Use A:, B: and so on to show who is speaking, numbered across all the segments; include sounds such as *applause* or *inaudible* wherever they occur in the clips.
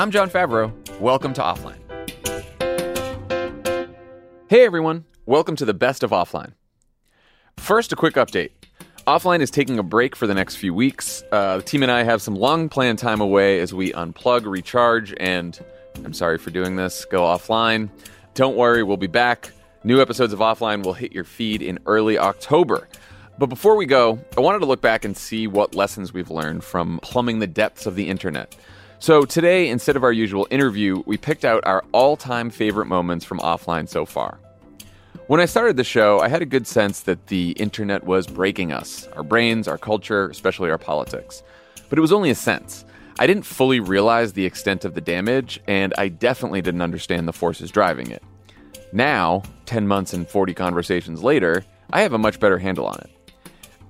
A: I'm Jon Favreau. Welcome to Offline. Hey everyone, welcome to the best of Offline. First, a quick update. Offline is taking a break for the next few weeks. Uh, the team and I have some long planned time away as we unplug, recharge, and I'm sorry for doing this, go offline. Don't worry, we'll be back. New episodes of Offline will hit your feed in early October. But before we go, I wanted to look back and see what lessons we've learned from plumbing the depths of the internet. So today, instead of our usual interview, we picked out our all time favorite moments from offline so far. When I started the show, I had a good sense that the internet was breaking us our brains, our culture, especially our politics. But it was only a sense. I didn't fully realize the extent of the damage, and I definitely didn't understand the forces driving it. Now, 10 months and 40 conversations later, I have a much better handle on it.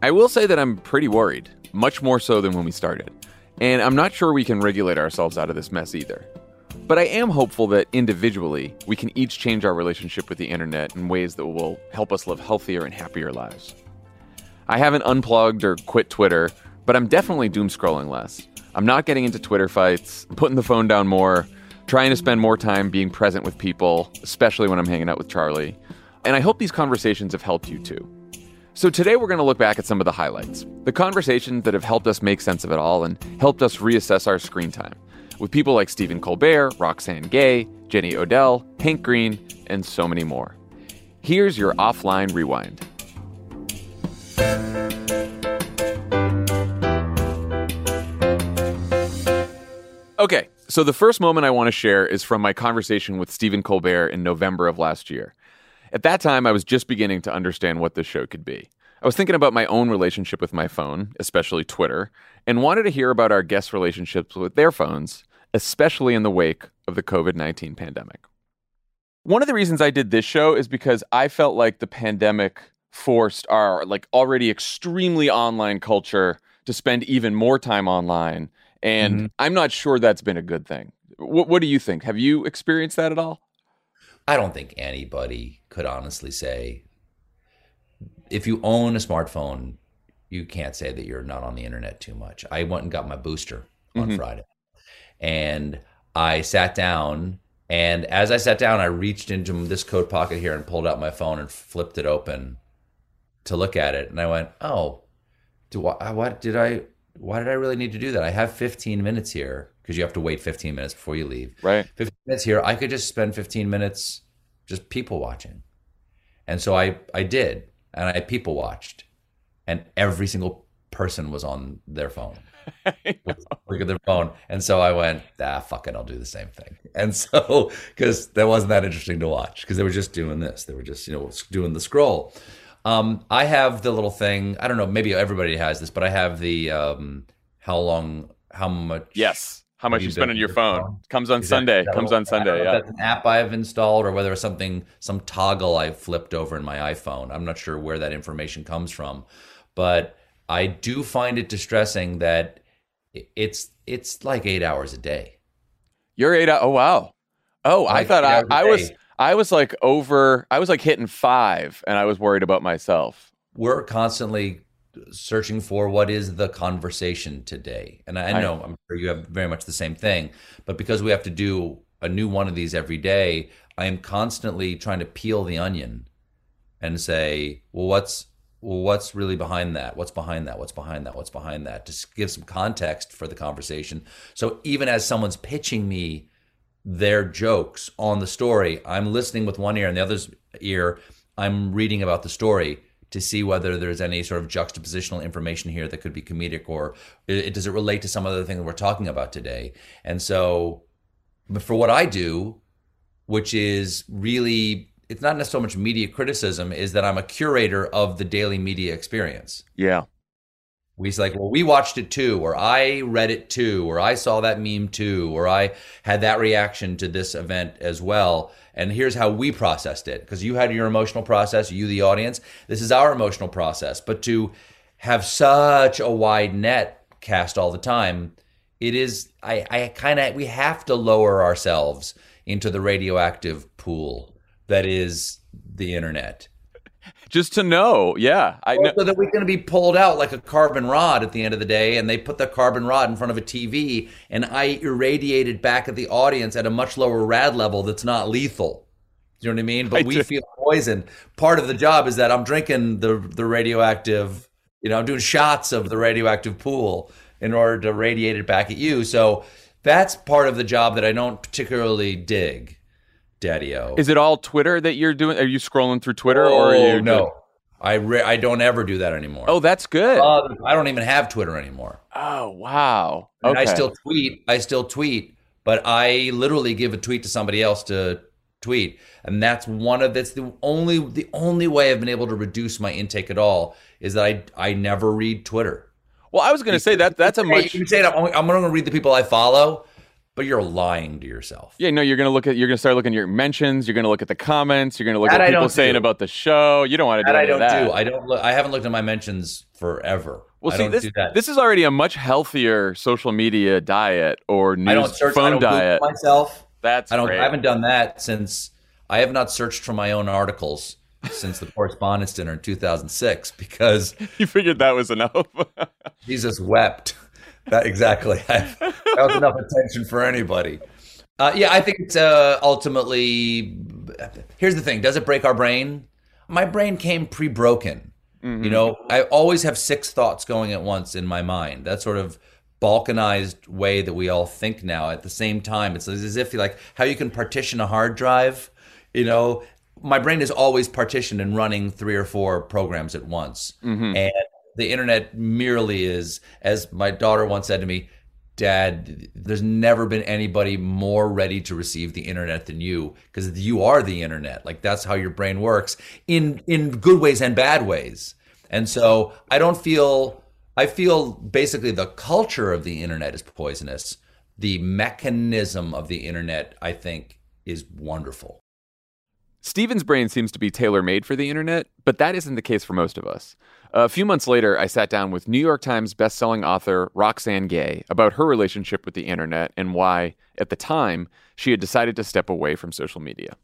A: I will say that I'm pretty worried, much more so than when we started. And I'm not sure we can regulate ourselves out of this mess either. But I am hopeful that individually, we can each change our relationship with the internet in ways that will help us live healthier and happier lives. I haven't unplugged or quit Twitter, but I'm definitely doom scrolling less. I'm not getting into Twitter fights, I'm putting the phone down more, trying to spend more time being present with people, especially when I'm hanging out with Charlie. And I hope these conversations have helped you too. So today we're going to look back at some of the highlights, the conversations that have helped us make sense of it all and helped us reassess our screen time, with people like Stephen Colbert, Roxane Gay, Jenny Odell, Hank Green, and so many more. Here's your offline rewind. Okay, so the first moment I want to share is from my conversation with Stephen Colbert in November of last year. At that time, I was just beginning to understand what this show could be. I was thinking about my own relationship with my phone, especially Twitter, and wanted to hear about our guests' relationships with their phones, especially in the wake of the COVID 19 pandemic. One of the reasons I did this show is because I felt like the pandemic forced our like already extremely online culture to spend even more time online and mm-hmm. I'm not sure that's been a good thing. What, what do you think? Have you experienced that at all?
B: I don't think anybody could honestly say if you own a smartphone, you can't say that you're not on the internet too much. I went and got my booster on mm-hmm. Friday. And I sat down and as I sat down, I reached into this coat pocket here and pulled out my phone and flipped it open to look at it. And I went, "Oh, do I, what did I why did I really need to do that? I have 15 minutes here because you have to wait 15 minutes before you leave.
A: Right.
B: 15 minutes here. I could just spend 15 minutes just people watching. And so I, I did. And I people watched. And every single person was on their phone. *laughs* Look at their phone. And so I went, ah, fuck it, I'll do the same thing. *laughs* And so, because that wasn't that interesting to watch, because they were just doing this. They were just, you know, doing the scroll. Um, I have the little thing. I don't know. Maybe everybody has this, but I have the um, how long, how much.
A: Yes. How much you spend on your phone. phone. Comes on Sunday. Comes on Sunday. Yeah.
B: That's an app I've installed, or whether it's something, some toggle I flipped over in my iPhone. I'm not sure where that information comes from, but I do find it distressing that it's it's like eight hours a day.
A: You're eight. Oh wow. Oh, like I thought I, I was I was like over, I was like hitting five and I was worried about myself.
B: We're constantly searching for what is the conversation today. And I know, I, I'm sure you have very much the same thing, but because we have to do a new one of these every day, I am constantly trying to peel the onion and say, well, what's, well, what's really behind that? What's behind that? What's behind that? What's behind that? To give some context for the conversation. So even as someone's pitching me their jokes on the story. I'm listening with one ear and the other's ear, I'm reading about the story to see whether there's any sort of juxtapositional information here that could be comedic or it, does it relate to some other thing that we're talking about today. And so, but for what I do, which is really, it's not necessarily much media criticism, is that I'm a curator of the daily media experience.
A: Yeah
B: We like, well, we watched it too, or I read it too, or I saw that meme too, or I had that reaction to this event as well. And here's how we processed it. Because you had your emotional process, you, the audience. This is our emotional process. But to have such a wide net cast all the time, it is, I, I kind of, we have to lower ourselves into the radioactive pool that is the internet
A: just to know. Yeah,
B: I know. So that we're going to be pulled out like a carbon rod at the end of the day, and they put the carbon rod in front of a TV, and I irradiated back at the audience at a much lower rad level that's not lethal. You know what I mean? But I we do. feel poison. Part of the job is that I'm drinking the the radioactive. You know, I'm doing shots of the radioactive pool in order to radiate it back at you. So that's part of the job that I don't particularly dig. Daddy-O.
A: Is it all Twitter that you're doing? Are you scrolling through Twitter oh, or are
B: you? No, doing... I re- I don't ever do that anymore.
A: Oh, that's good.
B: Uh, I don't even have Twitter anymore.
A: Oh wow.
B: Okay. I still tweet. I still tweet, but I literally give a tweet to somebody else to tweet, and that's one of that's the only the only way I've been able to reduce my intake at all is that I I never read Twitter.
A: Well, I was going to say that that's a much.
B: You can say that I'm going to read the people I follow, but you're lying to yourself.
A: Yeah, no, you're gonna look at you're gonna start looking at your mentions. You're gonna look at the comments. You're gonna look that at people saying do. about the show. You don't want to do
B: that. I don't
A: that.
B: do. I don't. Look, I haven't looked at my mentions forever.
A: Well, I see, this, this is already a much healthier social media diet or news I don't search, phone I don't diet.
B: Myself,
A: that's
B: I don't.
A: Great.
B: I haven't done that since I have not searched for my own articles since the correspondence dinner in 2006 because *laughs*
A: you figured that was enough. *laughs*
B: Jesus wept. That exactly. *laughs* that was enough attention for anybody. Uh, yeah, I think it's uh, ultimately. Here's the thing: Does it break our brain? My brain came pre-broken. Mm-hmm. You know, I always have six thoughts going at once in my mind. That sort of balkanized way that we all think now. At the same time, it's as if like how you can partition a hard drive. You know, my brain is always partitioned and running three or four programs at once, mm-hmm. and the internet merely is, as my daughter once said to me, Dad, there's never been anybody more ready to receive the internet than you because you are the internet. Like that's how your brain works in in good ways and bad ways. And so I don't feel I feel basically the culture of the internet is poisonous. The mechanism of the internet, I think, is wonderful.
A: Stephen's brain seems to be tailor made for the internet, but that isn't the case for most of us. A few months later, I sat down with New York Times bestselling author Roxane Gay about her relationship with the internet and why, at the time, she had decided to step away from social media.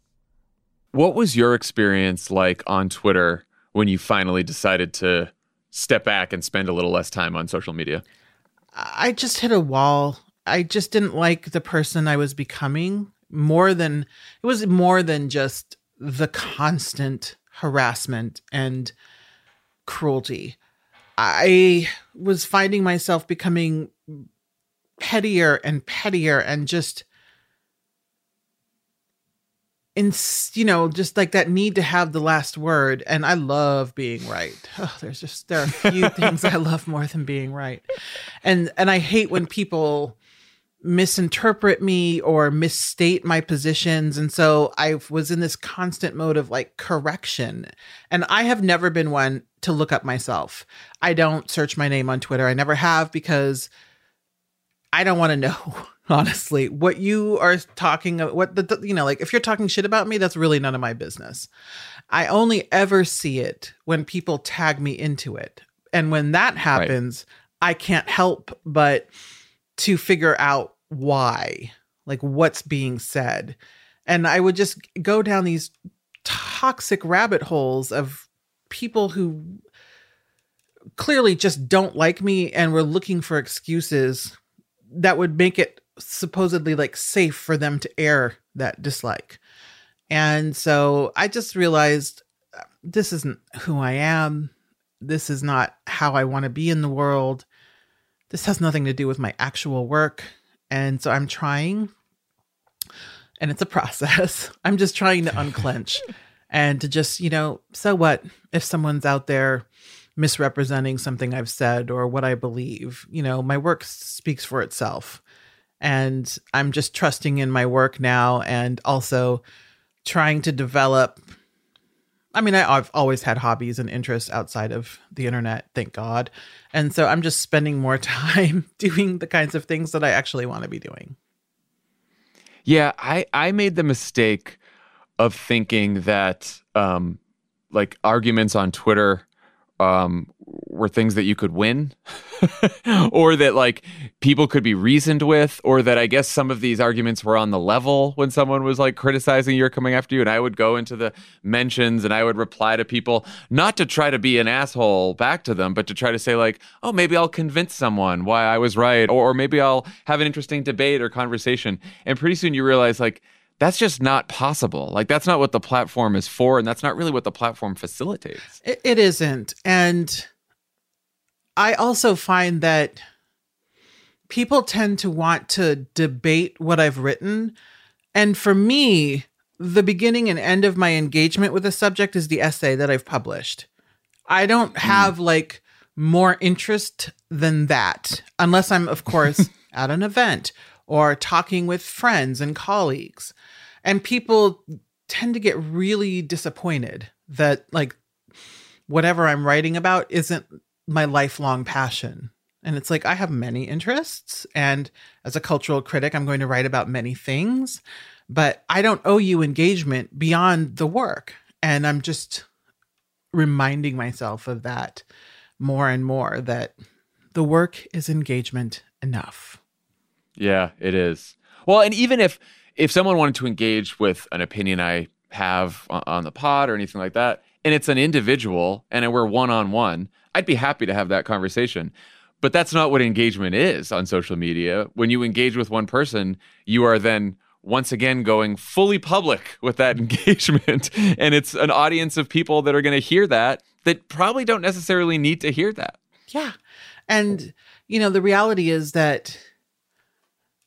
A: What was your experience like on Twitter when you finally decided to step back and spend a little less time on social media?
C: I just hit a wall. I just didn't like the person I was becoming more than it was more than just the constant harassment and cruelty. I was finding myself becoming pettier and pettier and just in you know just like that need to have the last word. And i love being right. *sighs* Oh, there's just there are a few *laughs* things i love more than being right. And and i hate when people misinterpret me or misstate my positions. And so I was in this constant mode of like correction. And I have never been one to look up myself. I don't search my name on Twitter. I never have because I don't want to know. *laughs* Honestly, what you are talking about. what the you know, like if you're talking shit about me, that's really none of my business. I only ever see it when people tag me into it. And when that happens, right. I can't help but to figure out why, like what's being said. And I would just go down these toxic rabbit holes of people who clearly just don't like me and were looking for excuses that would make it supposedly like safe for them to air that dislike. And so I just realized uh, this isn't who I am. This is not how I want to be in the world. This has nothing to do with my actual work. And so I'm trying, and it's a process. *laughs* I'm just trying to unclench *laughs* and to just, you know, so what if someone's out there misrepresenting something I've said or what I believe? You know, my work speaks for itself. And I'm just trusting in my work now and also trying to develop I mean, I, I've always had hobbies and interests outside of the internet, thank God. And so I'm just spending more *laughs* time doing the kinds of things that I actually want to be doing.
A: Yeah, I I made the mistake of thinking that um like arguments on Twitter um, were things that you could win *laughs* or that like people could be reasoned with or that i guess some of these arguments were on the level when someone was like criticizing you or coming after you and i would go into the mentions and i would reply to people not to try to be an asshole back to them but to try to say like oh maybe i'll convince someone why i was right or, or maybe i'll have an interesting debate or conversation and pretty soon you realize like that's just not possible. Like that's not what the platform is for, and that's not really what the platform facilitates.
C: it, it isn't, and I also find that people tend to want to debate what I've written, and for me, the beginning and end of my engagement with a subject is the essay that I've published. I don't
A: Hmm.
C: have like more interest than that, unless I'm, of course, *laughs* at an event or talking with friends and colleagues. And people tend to get really disappointed that, like, whatever I'm writing about isn't my lifelong passion. And it's like, I have many interests. And as a cultural critic, I'm going to write about many things, but I don't owe you engagement beyond the work. And I'm just reminding myself of that more and more that the work is engagement enough.
A: Yeah, it is. Well, and even if if someone wanted to engage with an opinion I have on the pod or anything like that, and it's an individual and we're one on one, I'd be happy to have that conversation. But that's not what engagement is on social media. When you engage with one person, you are then once again going fully public with that *laughs* engagement. And it's an audience of people that are going to hear that that probably don't necessarily need to hear that.
C: Yeah. And, you know, the reality is that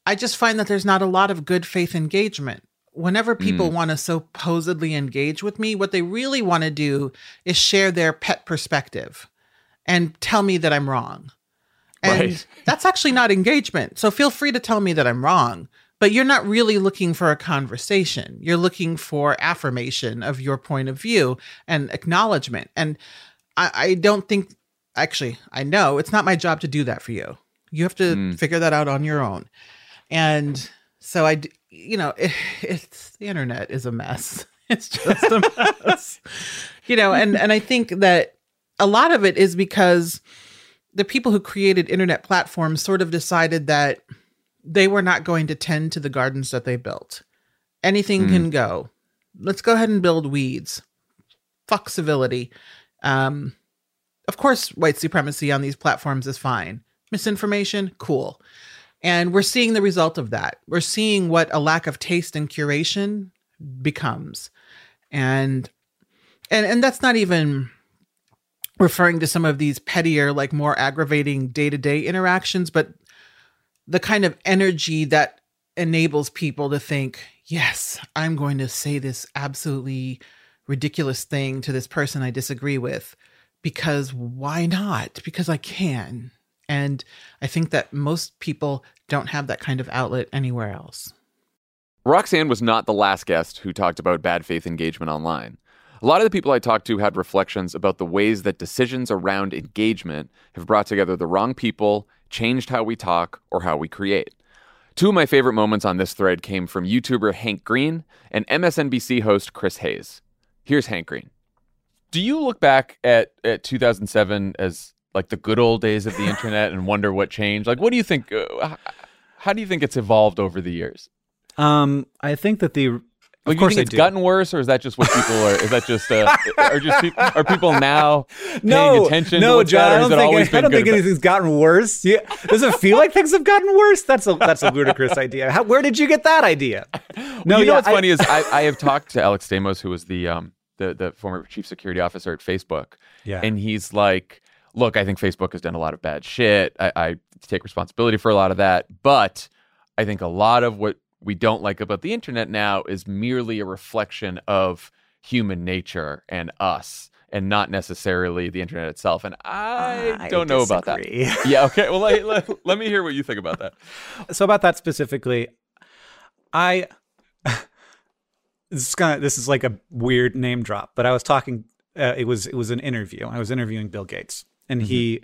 C: I just find that there's not a lot of good faith engagement. Whenever people mm. want to supposedly engage with me, what they really want to do is share their pet perspective and tell me that I'm wrong. And
A: Right. *laughs*
C: that's actually not engagement. So feel free to tell me that I'm wrong, but you're not really looking for a conversation. You're looking for affirmation of your point of view and acknowledgement. And I, I don't think, actually, I know it's not my job to do that for you. You have to mm. figure that out on your own. And so I, you know, it, *laughs* it's the internet is a mess. *laughs* It's just a mess, you know, and, and I think that a lot of it is because the people who created internet platforms sort of decided that they were not going to tend to the gardens that they built. Anything can go. Let's go ahead and build weeds. Fuck civility. Um, of course, white supremacy on these platforms is fine. Misinformation, cool. And we're seeing the result of that. We're seeing what a lack of taste and curation becomes. And and and that's not even referring to some of these pettier, like more aggravating day to day interactions, but the kind of energy that enables people to think, yes, I'm going to say this absolutely ridiculous thing to this person I disagree with because why not? Because I can. And I think that most people don't have that kind of outlet anywhere else.
A: Roxane was not the last guest who talked about bad faith engagement online. A lot of the people I talked to had reflections about the ways that decisions around engagement have brought together the wrong people, changed how we talk, or how we create. Two of my favorite moments on this thread came from YouTuber Hank Green and MSNBC host Chris Hayes. Here's Hank Green. Do you look back at, at 2007 as like the good old days of the internet and wonder what changed? Like, what do you think? Uh, how do you think it's evolved over the years?
D: Um, I think that the of course
A: it's
D: do.
A: gotten worse, or is that just what people are? Is that just uh, are just peop are people now *laughs* paying
D: no,
A: attention?
D: no, John. I don't
A: it
D: think,
A: always
D: I don't think anything's gotten worse. Yeah. Does it feel like things have gotten worse? That's a that's a ludicrous idea. How, where did you get that idea? No,
A: you know what's
D: I-
A: funny is I, *laughs* I have talked to Alex Stamos, who was the um the the former chief security officer at Facebook,
D: Yeah.
A: and he's like, "Look, I think Facebook has done a lot of bad shit. I, I take responsibility for a lot of that, but I think a lot of what we don't like about the internet now is merely a reflection of human nature and us." And not necessarily the internet itself, and I,
D: I
A: don't know about that. *laughs* Yeah, okay. Well, let, let, let me hear what you think about that.
D: so about that specifically, I *laughs* this is kind of this is like a weird name drop, but I was talking. Uh, it was it was an interview. I was interviewing Bill Gates, and he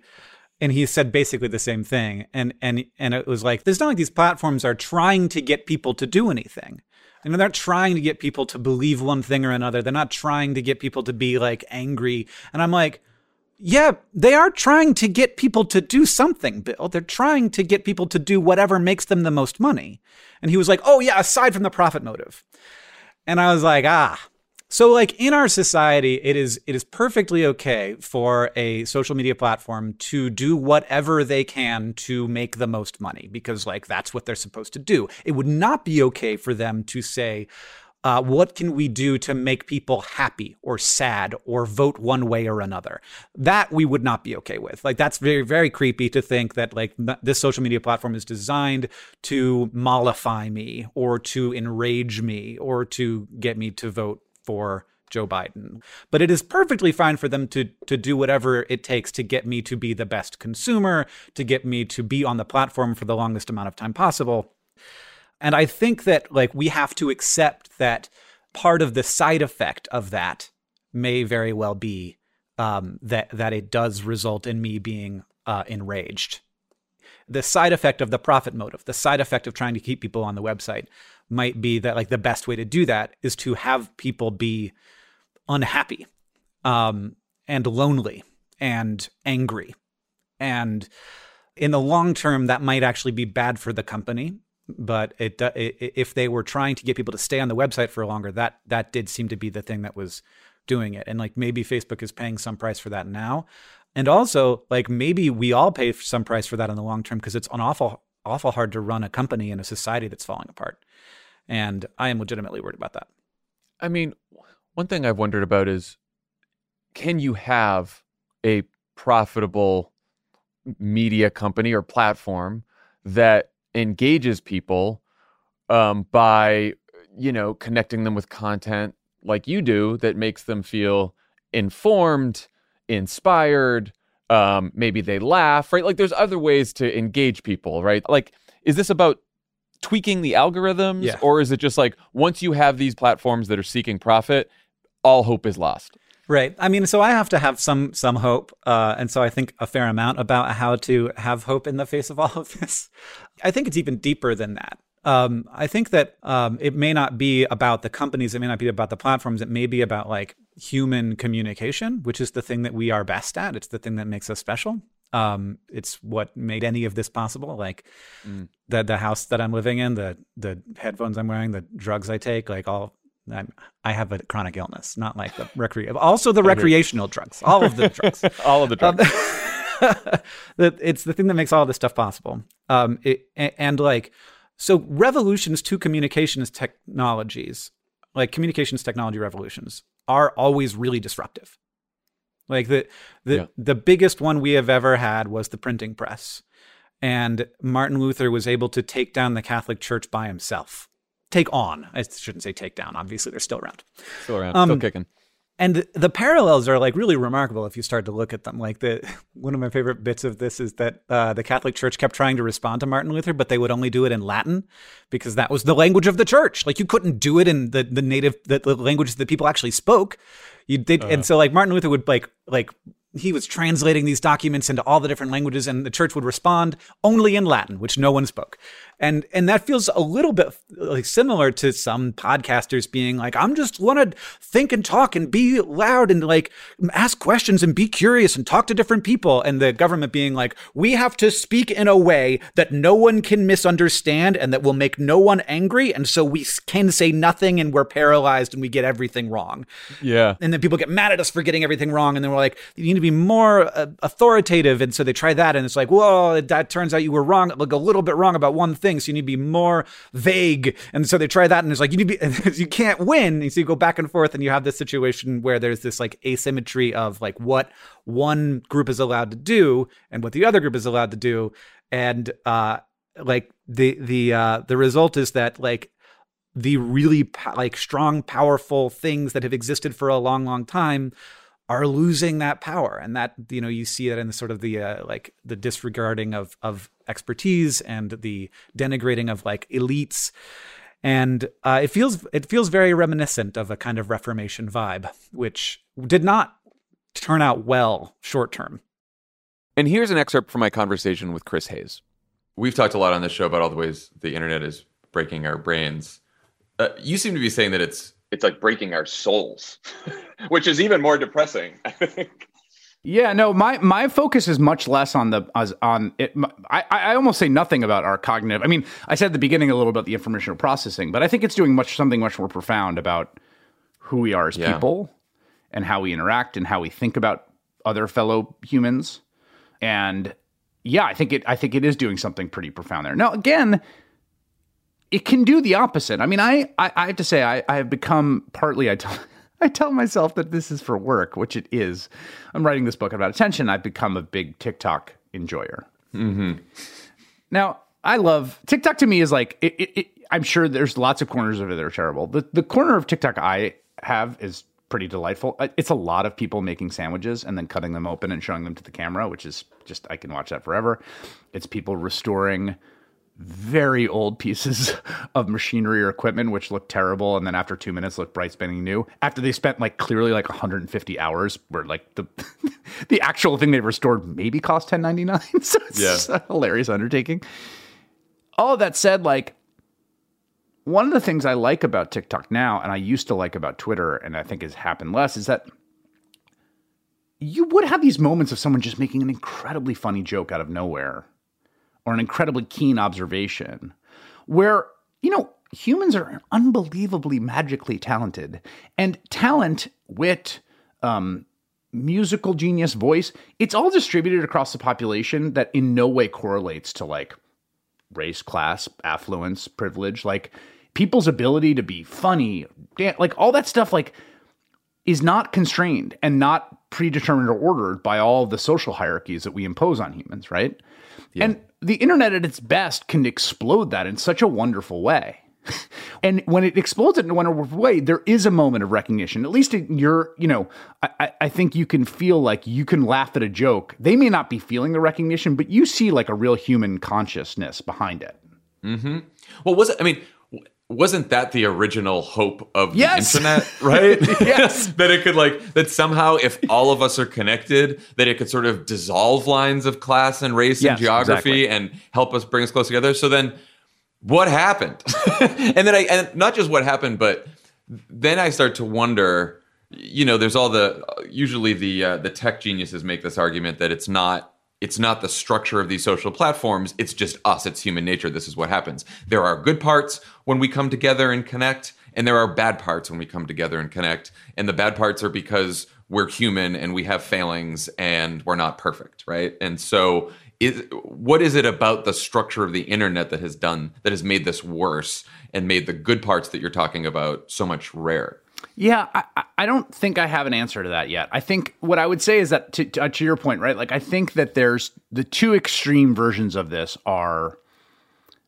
D: and he said basically the same thing. And and and it was like there's not like these platforms are trying to get people to do anything. And they're not trying to get people to believe one thing or another. They're not trying to get people to be like angry. And I'm like, yeah, they are trying to get people to do something, Bill. They're trying to get people to do whatever makes them the most money. And he was like, oh, yeah, aside from the profit motive. And I was like, ah. So like in our society, it is it is perfectly okay for a social media platform to do whatever they can to make the most money because like that's what they're supposed to do. It would not be okay for them to say, uh, what can we do to make people happy or sad or vote one way or another? That we would not be okay with. Like, that's very, very creepy to think that, like, this social media platform is designed to mollify me or to enrage me or to get me to vote for Joe Biden. But it is perfectly fine for them to to do whatever it takes to get me to be the best consumer, to get me to be on the platform for the longest amount of time possible. And I think that like we have to accept that part of the side effect of that may very well be um, that that it does result in me being uh, enraged. The side effect of the profit motive, the side effect of trying to keep people on the website, might be that like the best way to do that is to have people be unhappy, um, and lonely and angry, and in the long term, that might actually be bad for the company but it, it, if they were trying to get people to stay on the website for longer, that that did seem to be the thing that was doing it. And like maybe Facebook is paying some price for that now, and also like maybe we all pay some price for that in the long term because it's an awful awful hard to run a company in a society that's falling apart. And I am legitimately worried about that.
A: I mean, one thing I've wondered about is can you have a profitable media company or platform that engages people um, by you know connecting them with content like you do that makes them feel informed inspired um, maybe they laugh right like there's other ways to engage people right like is this about tweaking the algorithms
D: Yeah.
A: or is it just like once you have these platforms that are seeking profit all hope is lost
D: Right. I mean, so I have to have some some hope, uh, and so I think a fair amount about how to have hope in the face of *laughs* all of this. I think it's even deeper than that. Um, I think that um, it may not be about the companies, it may not be about the platforms, it may be about like human communication, which is the thing that we are best at. It's the thing that makes us special. Um, it's what made any of this possible. Like the the house that I'm living in, the the headphones I'm wearing, the drugs I take, like all I'm, I have a chronic illness, not like the *laughs* recreational, also the recreational drugs, all of the *laughs* drugs.
A: all of the drugs *laughs*
D: that it's the thing that makes all this stuff possible. Um, it, and like, so revolutions to communications technologies, like communications technology revolutions, are always really disruptive. Like the the
A: Yeah.
D: the biggest one we have ever had was the printing press, and Martin Luther was able to take down the Catholic Church by himself. Take on, I shouldn't say take down. Obviously, they're still around
A: still around
D: Um,
A: still kicking
D: and the, parallels are like really remarkable if you start to look at them. Like the *laughs* one of my favorite bits of this is that uh, the Catholic Church kept trying to respond to Martin Luther, but they would only do it in Latin because that was the language of the church. Like you couldn't do it in the the native the, the language that people actually spoke. You did, and so like Martin Luther would like like he was translating these documents into all the different languages, and the church would respond only in Latin, which no one spoke. And and that feels a little bit like similar to some podcasters being like, I'm just want to think and talk and be loud and like ask questions and be curious and talk to different people, and the government being like, we have to speak in a way that no one can misunderstand and that will make no one angry, and so we can say nothing and we're paralyzed and we get everything wrong.
A: Yeah.
D: And then people get mad at us for getting everything wrong and then we're like you need to be more uh, authoritative and so they try that and it's like well that turns out you were wrong like a little bit wrong about one thing so you need to be more vague. And so they try that and it's like you need to be *laughs* you can't win. And so you go back and forth and you have this situation where there's this like asymmetry of like what one group is allowed to do and what the other group is allowed to do. And uh like the the uh the result is that like the really like strong powerful things that have existed for a long long time are losing that power and that you know you see that in the sort of the uh, like the disregarding of of expertise and the denigrating of like elites and uh, it feels it feels very reminiscent of a kind of Reformation vibe, which did not turn out well short term.
A: And here's an excerpt from my conversation with Chris Hayes. We've talked a lot on this show about all the ways the internet is breaking our brains. Uh, you seem to be saying that it's it's like breaking our souls, *laughs* which is even more depressing. *laughs* I think.
E: Yeah, no, my my focus is much less on the as on it. I I almost say nothing about our cognitive. I mean, I said at the beginning a little about the informational processing, but I think it's doing much something much more profound about who we are as yeah. people and how we interact and how we think about other fellow humans. And yeah, I think it I think it is doing something pretty profound there. Now, again, it can do the opposite. I mean, I I, I have to say I, I have become partly I tell *laughs* I tell myself that this is for work, which it is. I'm writing this book about attention. I've become a big TikTok enjoyer. Mm-hmm. Now, I love TikTok. To me, is like it, it, it, I'm sure there's lots of corners of it that are terrible. The the corner of TikTok I have is pretty delightful. It's a lot of people making sandwiches and then cutting them open and showing them to the camera, which is just I can watch that forever. It's people restoring very old pieces *laughs* of machinery or equipment which look terrible and then after two minutes look bright spinning new. After they spent like clearly like 150 hours where like the *laughs* the actual thing they restored maybe cost 1099 *laughs* so it's yeah. a hilarious undertaking. All that said like one of the things i like about tiktok now and i used to like about twitter and i think has happened less is that you would have these moments of someone just making an incredibly funny joke out of nowhere or an incredibly keen observation where, you know, humans are unbelievably magically talented. And talent, wit, um, musical genius, voice, it's all distributed across the population that in no way correlates to like race, class, affluence, privilege. Like people's ability to be funny, like all that stuff, like is not constrained and not predetermined or ordered by all the social hierarchies that we impose on humans, right? Yeah. And the internet at its best can explode that in such a wonderful way. *laughs* and when it explodes it in a wonderful way, there is a moment of recognition. At least in your, you know, I, I think you can feel like you can laugh at a joke. They may not be feeling the recognition, but you see like a real human consciousness behind it.
A: Mm-hmm. Well, was it? I mean, wasn't that the original hope of yes! the internet right *laughs* yes *laughs* that it could like that somehow if all of us are connected that it could sort of dissolve lines of class and race yes, and geography exactly. and help us bring us close together so then what happened *laughs* and then i and not just what happened but then i start to wonder you know there's all the usually the uh, the tech geniuses make this argument that it's not it's not the structure of these social platforms. It's just us. It's human nature. This is what happens. There are good parts when we come together and connect, and there are bad parts when we come together and connect. And the bad parts are because we're human and we have failings and we're not perfect, right? And so, is, what is it about the structure of the internet that has done that has made this worse and made the good parts that you're talking about so much rare?
E: Yeah, I, I don't think I have an answer to that yet. I think what I would say is that to, to, uh, to your point, right? Like I think that there's the two extreme versions of this are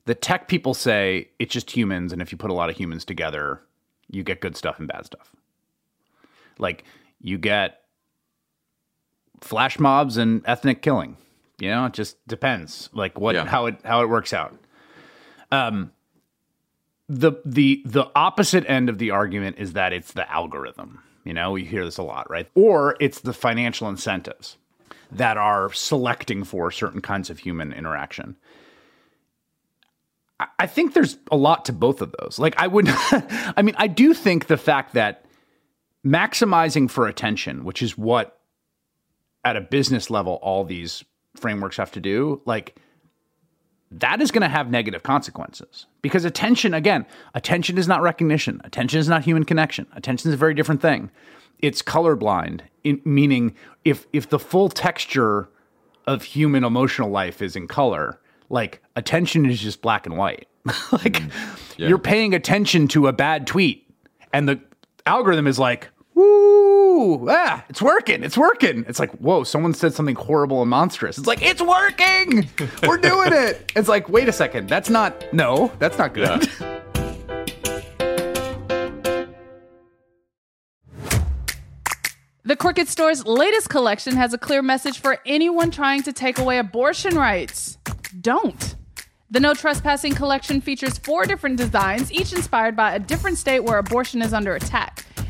E: the tech people say it's just humans, and if you put a lot of humans together, you get good stuff and bad stuff. Like you get flash mobs and ethnic killing. You know, it just depends, like what yeah. how it how it works out. Um, the the the opposite end of the argument is that it's the algorithm. You know, we hear this a lot, right? Or it's the financial incentives that are selecting for certain kinds of human interaction. I think there's a lot to both of those. Like I would *laughs* I mean, I do think the fact that maximizing for attention, which is what at a business level all these frameworks have to do, like that is going to have negative consequences. Because attention again attention is not recognition. Attention is not human connection. Attention is a very different thing. It's colorblind in, meaning if if the full texture of human emotional life is in color like attention is just black and white. *laughs* Like mm, yeah. you're paying attention to a bad tweet and the algorithm is like woo, ah, it's working, it's working. It's like, whoa, someone said something horrible and monstrous. It's like, it's working, we're doing it. It's like, wait a second, that's not, no, that's not good. Yeah. *laughs*
F: The Crooked Store's latest collection has a clear message for anyone trying to take away abortion rights. Don't. The No Trespassing collection features four different designs, each inspired by a different state where abortion is under attack.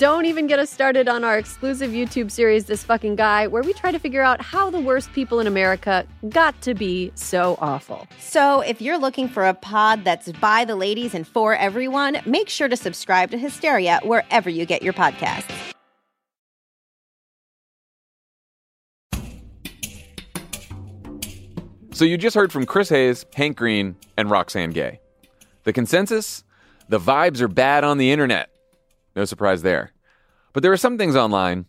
G: Don't even get us started on our exclusive YouTube series, This Fucking Guy, where we try to figure out how the worst people in America got to be so awful.
H: So, if you're looking for a pod that's by the ladies and for everyone, make sure to subscribe to Hysteria wherever you get your podcasts.
A: So, you just heard from Chris Hayes, Hank Green, and Roxane Gay. The consensus? The vibes are bad on the internet. No surprise there. But there are some things online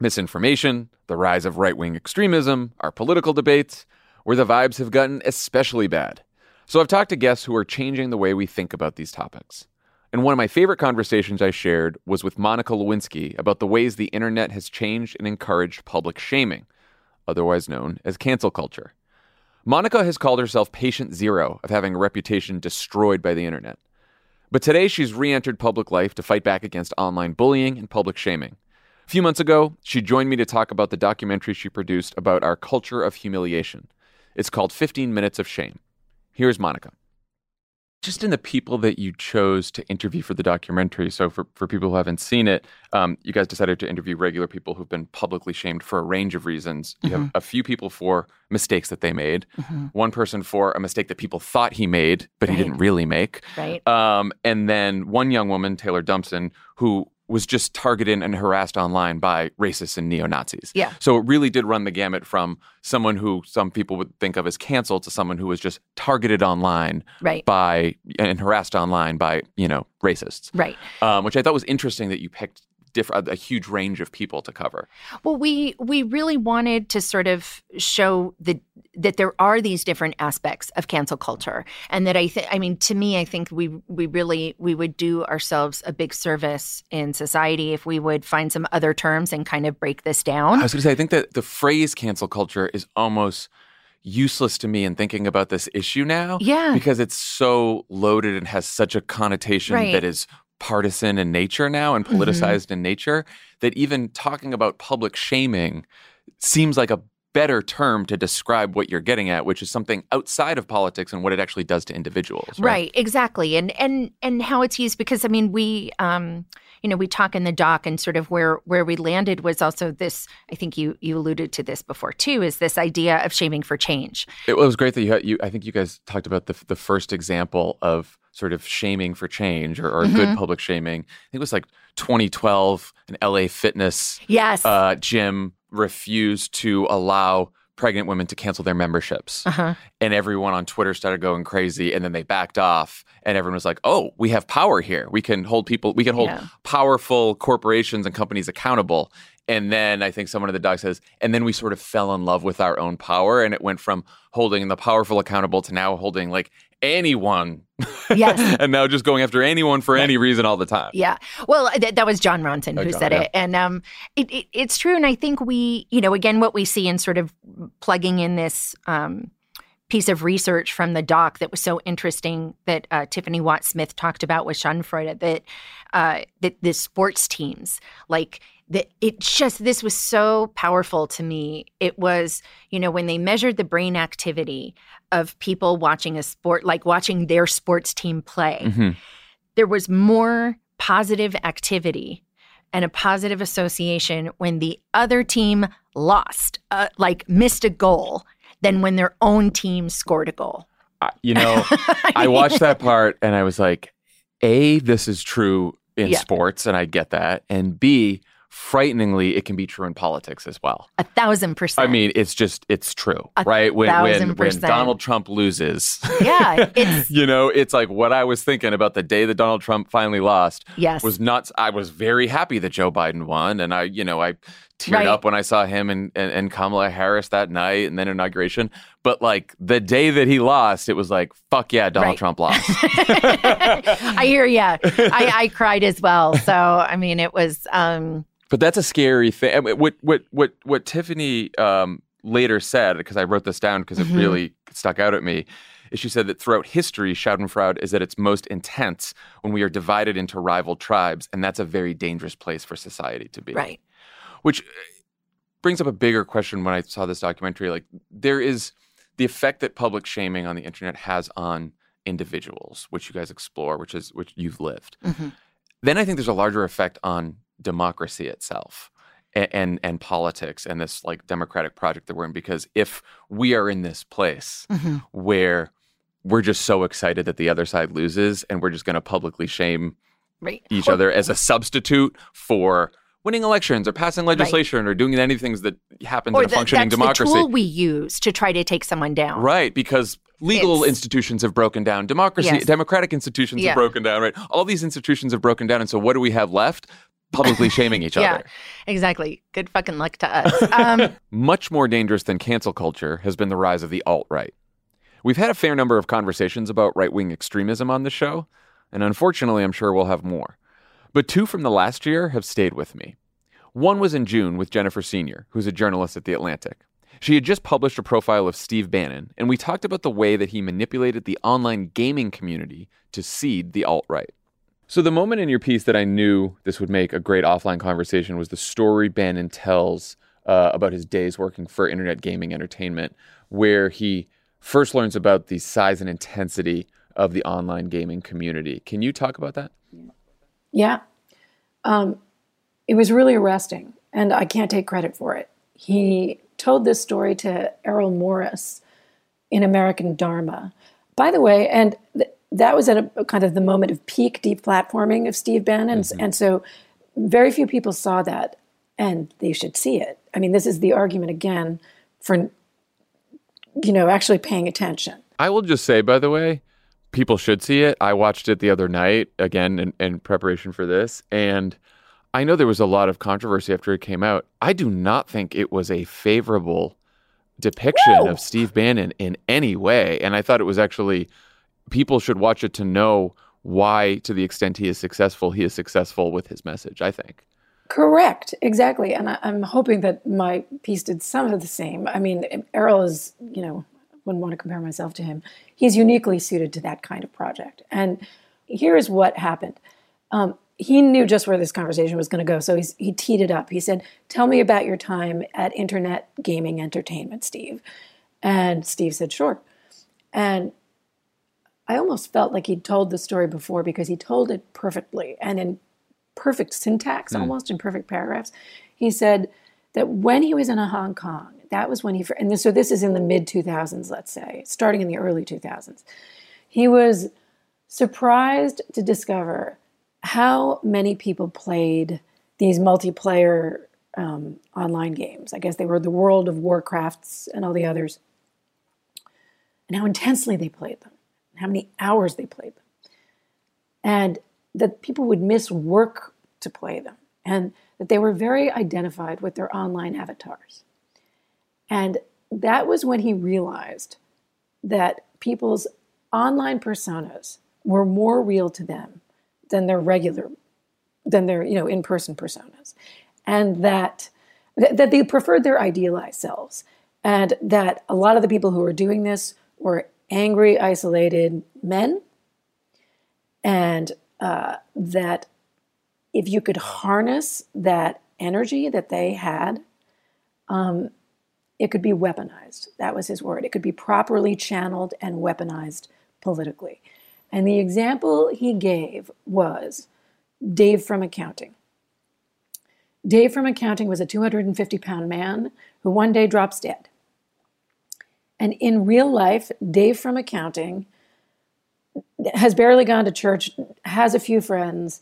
A: misinformation, the rise of right wing extremism, our political debates where the vibes have gotten especially bad. So I've talked to guests who are changing the way we think about these topics. And one of my favorite conversations I shared was with Monica Lewinsky about the ways the internet has changed and encouraged public shaming, otherwise known as cancel culture. Monica has called herself patient zero of having a reputation destroyed by the internet. But today she's re entered public life to fight back against online bullying and public shaming. A few months ago, she joined me to talk about the documentary she produced about our culture of humiliation. It's called 15 Minutes of Shame. Here's Monica just in the people that you chose to interview for the documentary. So, for, for people who haven't seen it, um, you guys decided to interview regular people who've been publicly shamed for a range of reasons. You mm-hmm. have a few people for mistakes that they made, mm-hmm. one person for a mistake that people thought he made, but right. he didn't really make.
G: Right.
A: Um, and then one young woman, Taylor Dumpson, who was just targeted and harassed online by racists and neo Nazis.
G: Yeah.
A: So it really did run the gamut from someone who some people would think of as canceled to someone who was just targeted online
G: right.
A: by and harassed online by you know racists.
G: Right.
A: Um, which I thought was interesting that you picked different a huge range of people to cover.
I: Well, we we really wanted to sort of show the that there are these different aspects of cancel culture, and that I think I mean to me I think we we really we would do ourselves a big service in society if we would find some other terms and kind of break this down.
A: I was going to say I think that the phrase cancel culture is almost useless to me in thinking about this issue now.
I: Yeah.
A: Because it's so loaded and has such a connotation
I: right.
A: that is partisan in nature now and mm-hmm. politicized mm-hmm. in nature that even talking about public shaming seems like a better term to describe what you're getting at which is something outside of politics and what it actually does to individuals
I: right, right exactly and and and how it's used because i mean we um you know we talk in the doc and sort of where where we landed was also this i think you you alluded to this before too is this idea of shaming for change
A: it was great that you had you i think you guys talked about the the first example of sort of shaming for change or, or mm-hmm. good public shaming. I think it was like 2012, an LA fitness
I: yes.
A: uh, gym refused to allow pregnant women to cancel their memberships. Uh-huh. And everyone on Twitter started going crazy and then they backed off and everyone was like, "Oh, we have power here. We can hold people we can hold yeah. powerful corporations and companies accountable." And then I think someone in the doc says, and then we sort of fell in love with our own power and it went from holding the powerful accountable to now holding like anyone.
I: Yes. *laughs*
A: and now just going after anyone for any reason all the time.
I: Yeah. Well, th- that was Jon Ronson who John, said yeah. it. And um, it, it, it's true. And I think we, you know, again, what we see in sort of plugging in this um, piece of research from the doc that was so interesting that uh, Tiffany Watt Smith talked about with Schadenfreude that uh, that the sports teams like that it just this was so powerful to me it was you know when they measured the brain activity of people watching a sport like watching their sports team play mm-hmm. there was more positive activity and a positive association when the other team lost uh, like missed a goal than when their own team scored a goal
A: I, you know, *laughs* I watched that part and I was like, A, this is true in
I: Yeah.
A: sports, and I get that. And B, frighteningly, it can be true in politics as well.
I: A thousand percent.
A: I mean, it's just it's true,
I: A
A: right? When when when. Donald Trump loses,
I: yeah, it's *laughs*
A: you know, it's like what I was thinking about the day that Donald Trump finally lost
I: yes.
A: was nuts. I was very happy that Joe Biden won, and I, you know, I teared
I: Right.
A: up when I saw him and, and and Kamala Harris that night, and then inauguration. But like the day that he lost, it was like, fuck yeah, Donald
I: Right.
A: Trump lost. *laughs*
I: I hear ya. I, I cried as well. So I mean, it was. um
A: But that's a scary thing. What what what what Tiffany um, later said, because I wrote this down because it
I: Mhm.
A: really stuck out at me, is she said that throughout history, Schadenfreude is at its most intense when we are divided into rival tribes, and that's a very dangerous place for society to be.
I: Right.
A: Which uh, brings up a bigger question when I saw this documentary. Like, there is the effect that public shaming on the internet has on individuals, which you guys explore, which is which you've lived
I: mhm.
A: then I think there's a larger effect on democracy itself and, and and politics and this like democratic project that we're in because if we are in this place
I: Mhm.
A: where we're just so excited that the other side loses and we're just going to publicly shame
I: Right.
A: each other as a substitute for winning elections or passing legislation or doing any things that happens
I: Or
A: in a
I: the,
A: functioning
I: that's
A: democracy
I: the tool we use to try to take someone down.
A: Right, because legal
I: It's-
A: institutions have broken down, democracy,
I: Yes.
A: democratic institutions
I: Yeah.
A: have broken down, right? All these institutions have broken down, and so what do we have left? Publicly *laughs* shaming each
I: Yeah.
A: other.
I: Exactly. Good fucking luck to us. Um, *laughs*
A: Much more dangerous than cancel culture has been the rise of the alt right. We've had a fair number of conversations about right wing extremism on the show, and unfortunately, I'm sure we'll have more. But two from the last year have stayed with me. One was in June with Jennifer Senior, who's a journalist at The Atlantic. She had just published a profile of Steve Bannon, and we talked about the way that he manipulated the online gaming community to seed the alt right. So, the moment in your piece that I knew this would make a great offline conversation was the story Bannon tells uh, about his days working for internet gaming entertainment, where he first learns about the size and intensity of the online gaming community. Can you talk about that?
J: Yeah. Um, it was really arresting, and I can't take credit for it. He told this story to Errol Morris in American Dharma. By the way, and th- that was at a, kind of the moment of peak deplatforming of Steve Bannon. And so very few people saw that, and they should see it. I mean, this is the argument again for, you know, actually paying attention.
A: I will just say, by the way, people should see it. I watched it the other night again in, in preparation for this, and I know there was a lot of controversy after it came out. I do not think it was a favorable depiction of Steve Bannon in any way, and I thought it was actually people should watch it to know why, to the extent he is successful, he is successful with his message. I think.
J: Correct, exactly. And I, I'm hoping that my piece did some of the same. I mean, Errol is, you know, wouldn't want to compare myself to him. He's uniquely suited to that kind of project. And here's what happened. Um, he knew just where this conversation was going to go, so he's, he teed it up. He said, "Tell me about your time at Internet Gaming Entertainment, Steve." And Steve said, "Sure." And I almost felt like he'd told the story before because he told it perfectly and in perfect syntax, almost in perfect paragraphs. He said that when he was in Hong Kong, that was when he, and this, so this is in the mid 2000s, let's say, starting in the early 2000s, he was surprised to discover how many people played these multiplayer um, online games. I guess they were the World of Warcrafts and all the others, and how intensely they played them, and how many hours they played them, and that people would miss work to play them, and that they were very identified with their online avatars. And that was when he realized that people's online personas were more real to them than their regular, than their you know in-person personas, and that that they preferred their idealized selves, and that a lot of the people who were doing this were angry, isolated men, and uh, that if you could harness that energy that they had, um, it could be weaponized. That was his word. It could be properly channeled and weaponized politically. And the example he gave was Dave from accounting. Dave from accounting was a 250 pound man who one day drops dead. And in real life, Dave from accounting has barely gone to church, has a few friends.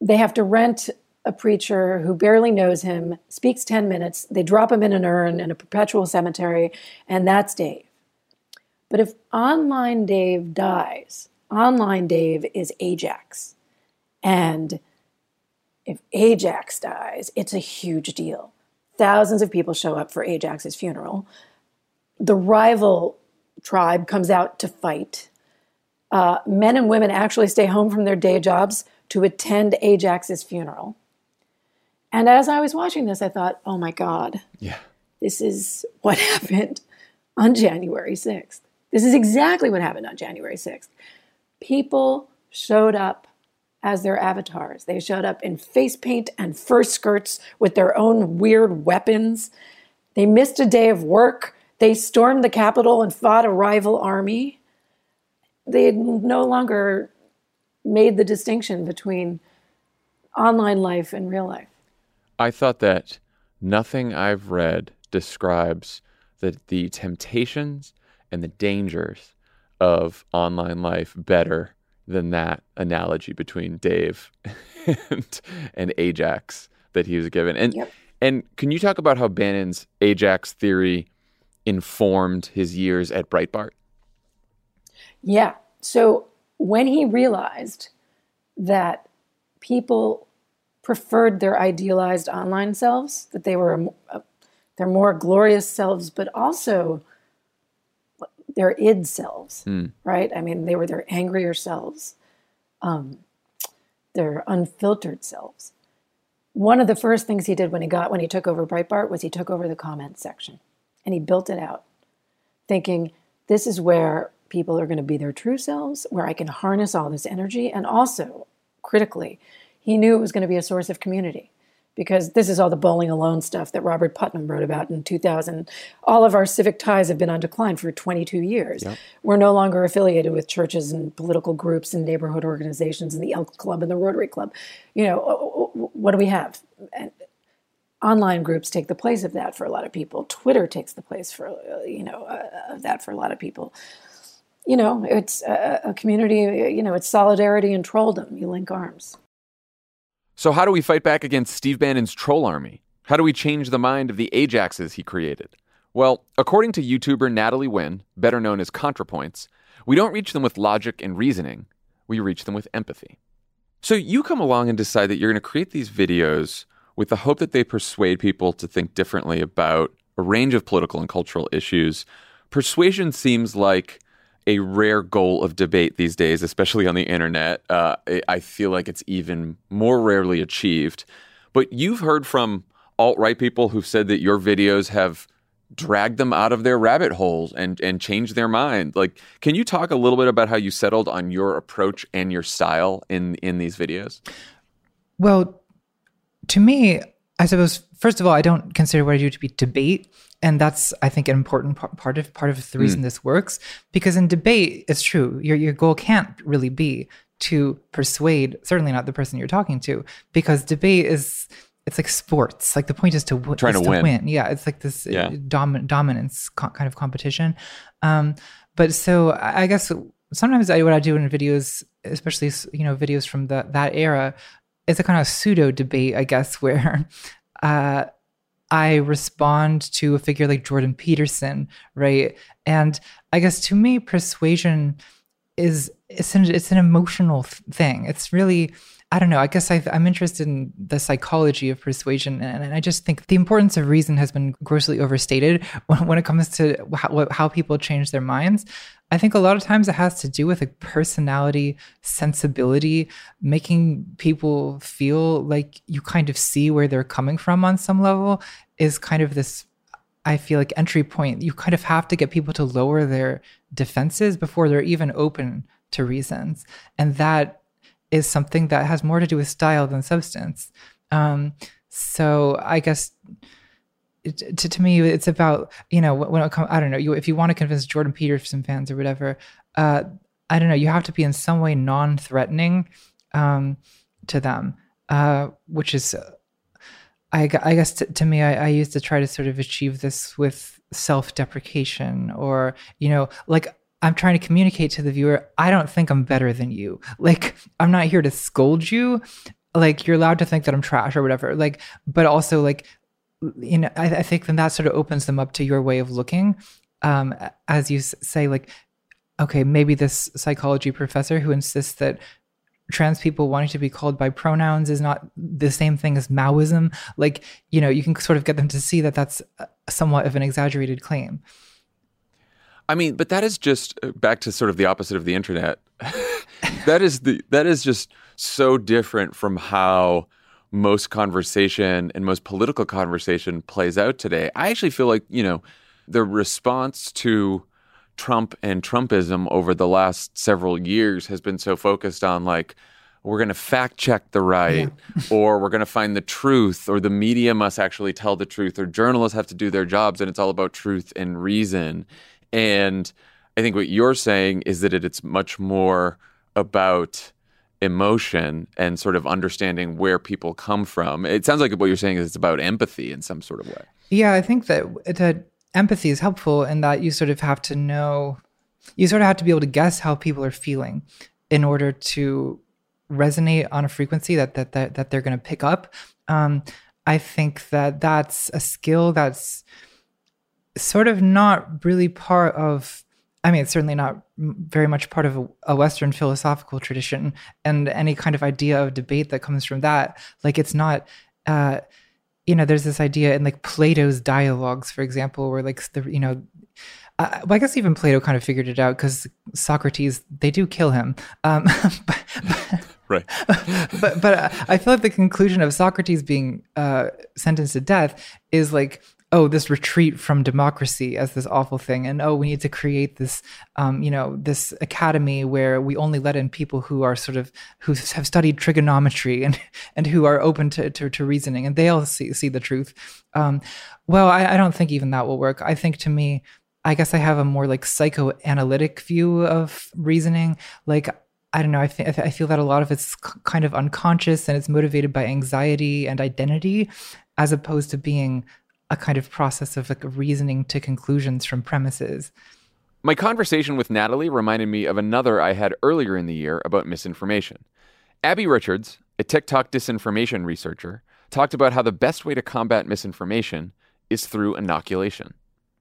J: They have to rent a preacher who barely knows him, speaks 10 minutes. They drop him in an urn in a perpetual cemetery, and that's Dave. But if online Dave dies, online Dave is Ajax. And if Ajax dies, it's a huge deal. Thousands of people show up for Ajax's funeral. The rival tribe comes out to fight. Uh, men and women actually stay home from their day jobs to attend Ajax's funeral. And as I was watching this, I thought, oh my God.
A: Yeah.
J: This is what *laughs* happened on January 6th. This is exactly what happened on January 6th. People showed up as their avatars. They showed up in face paint and fur skirts with their own weird weapons. They missed a day of work. They stormed the Capitol and fought a rival army. They had no longer made the distinction between online life and real life.
A: I thought that nothing I've read describes the, the temptations and the dangers of online life better than that analogy between Dave *laughs* and, and Ajax that he was given. And
J: Yep.
A: and can you talk about how Bannon's Ajax theory informed his years at Breitbart?
J: Yeah. So when he realized that people preferred their idealized online selves, that they were uh, their more glorious selves, but also their id selves, right? I mean, they were their angrier selves, um, their unfiltered selves. One of the first things he did when he got when he took over Breitbart was he took over the comment section, and he built it out, thinking this is where people are going to be their true selves, where I can harness all this energy, and also critically, he knew it was going to be a source of community because this is all the bowling alone stuff that Robert Putnam wrote about in 2000. All of our civic ties have been on decline for 22 years. We're no longer affiliated with churches and political groups and neighborhood organizations and the Elks Club and the Rotary Club. You know, what do we have? And online groups take the place of that for a lot of people. Twitter takes the place for, uh, you know, uh, of that for a lot of people. You know, it's a, a community, you know, it's solidarity and trolldom. You link arms.
A: So how do we fight back against Steve Bannon's troll army? How do we change the mind of the Ajaxes he created? Well, according to YouTuber Natalie Wynn, better known as ContraPoints, we don't reach them with logic and reasoning. We reach them with empathy. So you come along and decide that you're going to create these videos with the hope that they persuade people to think differently about a range of political and cultural issues. Persuasion seems like a rare goal of debate these days, especially on the internet. Uh, I- feel like it's even more rarely achieved. But you've heard from alt right people who've said that your videos have dragged them out of their rabbit holes and and changed their mind. Like, can you talk a little bit about how you settled on your approach and your style in in these videos?
K: Well, to me, I suppose first of all, I don't consider what I do to be debate, and that's I think an important part of part of the reason this works because in debate, it's true your your goal can't really be to persuade, certainly not the person you're talking to, because debate is it's like sports. Like the point is to, w-
A: Trying
K: is
A: to win.
K: Yeah, it's like this
A: Yeah.
K: uh, domin- dominance co- kind of competition. Um, but so I I guess sometimes I, what I do in videos, especially you know videos from the that era, is a kind of pseudo debate, I guess, *laughs* where uh, I respond to a figure like Jordan Peterson, right? And I guess to me, persuasion is it's an, it's an emotional thing. It's really I don't know. I guess i I'm interested in the psychology of persuasion, and, and I just think the importance of reason has been grossly overstated *laughs* when, when it comes to how, how people change their minds. I think a lot of times it has to do with a personality, sensibility, making people feel like you kind of see where they're coming from on some level is kind of this I feel like entry point. You kind of have to get people to lower their defenses before they're even open to reasons. And that is something that has more to do with style than substance. Um, so I guess it, to, to me, it's about, you know, when it comes, I don't know, you, if you want to convince Jordan Peterson fans or whatever, uh, I don't know, you have to be in some way non threatening um, to them, uh, which is I, I guess to, to me, I, I used to try to sort of achieve this with self-deprecation or you know like i'm trying to communicate to the viewer i don't think i'm better than you like i'm not here to scold you like you're allowed to think that i'm trash or whatever like but also like you know i, I think then that sort of opens them up to your way of looking um as you say like okay maybe this psychology professor who insists that trans people wanting to be called by pronouns is not the same thing as Maoism. Like, you know, you can sort of get them to see that that's somewhat of an exaggerated claim.
A: I mean, but that is just uh, back to sort of the opposite of the internet. *laughs* that is the that is just so different from how most conversation and most political conversation plays out today. I actually feel like, you know, the response to Trump and Trumpism over the last several years has been so focused on like we're going to fact check the right yeah. *laughs* or we're going to find the truth or the media must actually tell the truth or journalists have to do their jobs and it's all about truth and reason and i think what you're saying is that it's much more about emotion and sort of understanding where people come from. It sounds like what you're saying is it's about empathy in some sort of way.
K: Yeah i think that that empathy is helpful in that you sort of have to know you sort of have to be able to guess how people are feeling in order to resonate on a frequency that that that, that they're going to pick up. Um, i think that that's a skill that's sort of not really part of i mean it's certainly not very much part of a, a western philosophical tradition and any kind of idea of debate that comes from that like it's not uh, you know, there's this idea in like Plato's dialogues, for example, where like the, you know, uh, well, I guess even Plato kind of figured it out because Socrates, they do kill him. Um, *laughs* but, but,
A: right. *laughs*
K: but but uh, I feel like the conclusion of Socrates being uh, sentenced to death is like oh this retreat from democracy as this awful thing. And oh we need to create this um, you know this academy where we only let in people who are sort of who have studied trigonometry *laughs* and and who are open to, to, to reasoning. And they all see, see the truth. Um, well I, I don't think even that will work. I think to me i guess i have a more like psychoanalytic view of reasoning. Like I don't know. I, th- I feel that a lot of it's kind of unconscious and it's motivated by anxiety and identity, as opposed to being a kind of process of like reasoning to conclusions from premises.
A: My conversation with Natalie reminded me of another I had earlier in the year about misinformation. Abby Richards, a TikTok disinformation researcher, talked about how the best way to combat misinformation is through inoculation.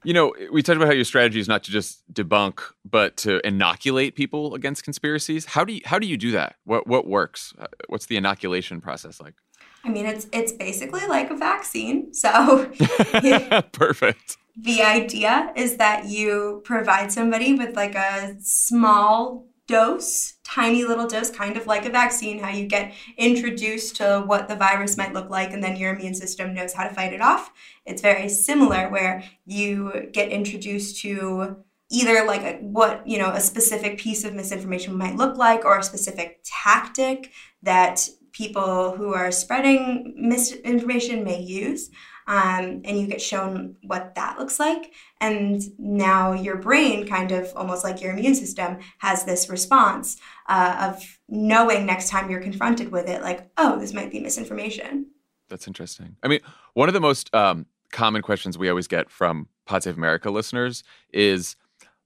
A: You know, we talked about how your strategy is not to just debunk, but to inoculate people against conspiracies. How do you how do you do that? What what works? Uh, what's the inoculation process like?
L: I mean, it's it's basically like a vaccine. So *laughs*
A: perfect.
L: The idea is that you provide somebody with like a small dose, tiny little dose, kind of like a vaccine, how you get introduced to what the virus might look like, and then your immune system knows how to fight it off. It's very similar where you get introduced to either like a, what you know a specific piece of misinformation might look like or a specific tactic that people who are spreading misinformation may use. Um, and you get shown what that looks like. And now your brain, kind of almost like your immune system, has this response uh, of knowing next time you're confronted with it, like, oh, this might be misinformation.
A: That's interesting. I mean, one of the most um, common questions we always get from Pod Save America listeners is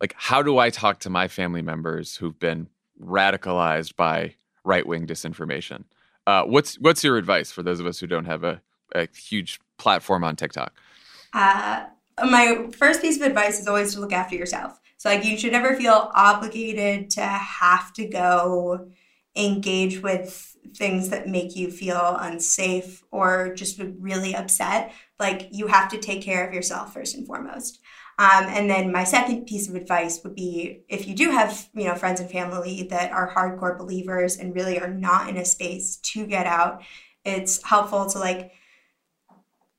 A: like, how do I talk to my family members who've been radicalized by right wing disinformation? Uh, what's what's your advice for those of us who don't have a, a huge platform on TikTok?
L: Uh, my first piece of advice is always to look after yourself. So like you should never feel obligated to have to go engage with things that make you feel unsafe or just really upset. Like you have to take care of yourself first and foremost. Um, and then my second piece of advice would be if you do have you know friends and family that are hardcore believers and really are not in a space to get out, it's helpful to like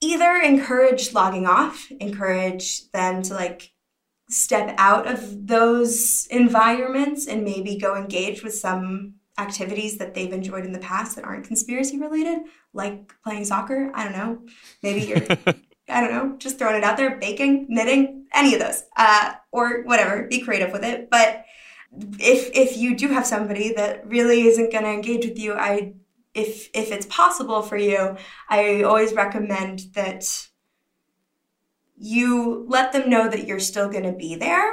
L: either encourage logging off, encourage them to like step out of those environments and maybe go engage with some activities that they've enjoyed in the past that aren't conspiracy related, like playing soccer. I don't know. Maybe you're *laughs* I don't know, just throwing it out there, baking, knitting, any of those, uh, or whatever. Be creative with it. But if if you do have somebody that really isn't going to engage with you, I if if it's possible for you, I always recommend that you let them know that you're still going to be there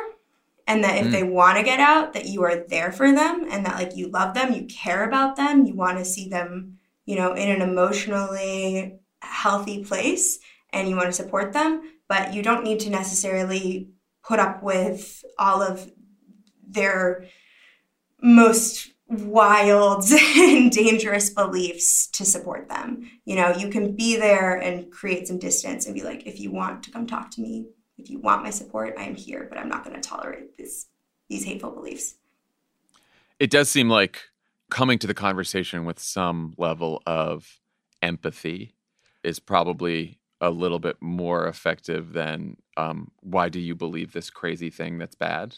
L: and that if mm. they want to get out that you are there for them and that like you love them you care about them you want to see them you know in an emotionally healthy place and you want to support them but you don't need to necessarily put up with all of their most wild *laughs* and dangerous beliefs to support them. You know, you can be there and create some distance and be like, if you want to come talk to me, if you want my support, I am here, but I'm not going to tolerate this these hateful beliefs.
A: It does seem like coming to the conversation with some level of empathy is probably a little bit more effective than um, why do you believe this crazy thing that's bad?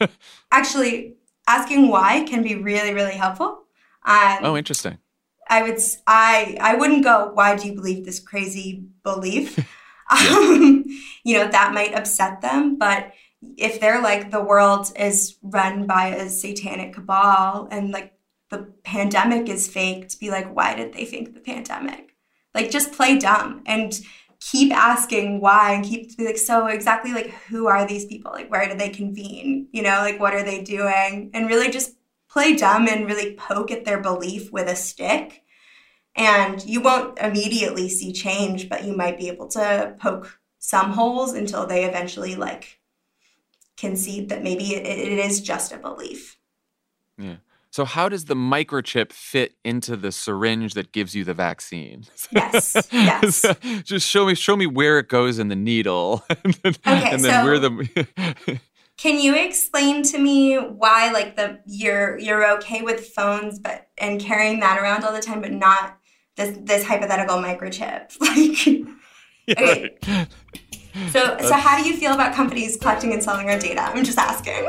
A: *laughs*
L: Actually, asking why can be really, really helpful. Um,
A: oh, interesting.
L: I would I I wouldn't go. Why do you believe this crazy belief? *laughs* um, *laughs* you know that might upset them, but if they're like the world is run by a satanic cabal and like the pandemic is fake, to be like, why did they think the pandemic? Like just play dumb and keep asking why and keep like so exactly like who are these people? Like where do they convene? You know like what are they doing? And really just play dumb and really poke at their belief with a stick. And you won't immediately see change but you might be able to poke some holes until they eventually like concede that maybe it, it is just a belief.
A: Yeah so how does the microchip fit into the syringe that gives you the vaccine?
L: Yes. *laughs* Yes.
A: Just show me show me where it goes in the needle. *laughs* and then,
L: okay,
A: and
L: then so where the *laughs* Can you explain to me why like the you're you're okay with phones but and carrying that around all the time but not this this hypothetical microchip? Like okay. So so how do you feel about companies collecting and selling our data? I'm just asking.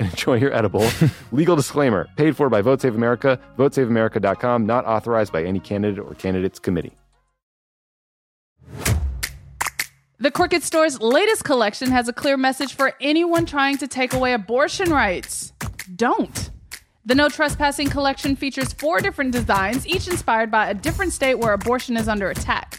M: and enjoy your edible. *laughs* Legal disclaimer paid for by Vote Save America, votesaveamerica.com, not authorized by any candidate or candidates committee.
F: The Crooked Store's latest collection has a clear message for anyone trying to take away abortion rights. Don't. The No Trespassing collection features four different designs, each inspired by a different state where abortion is under attack.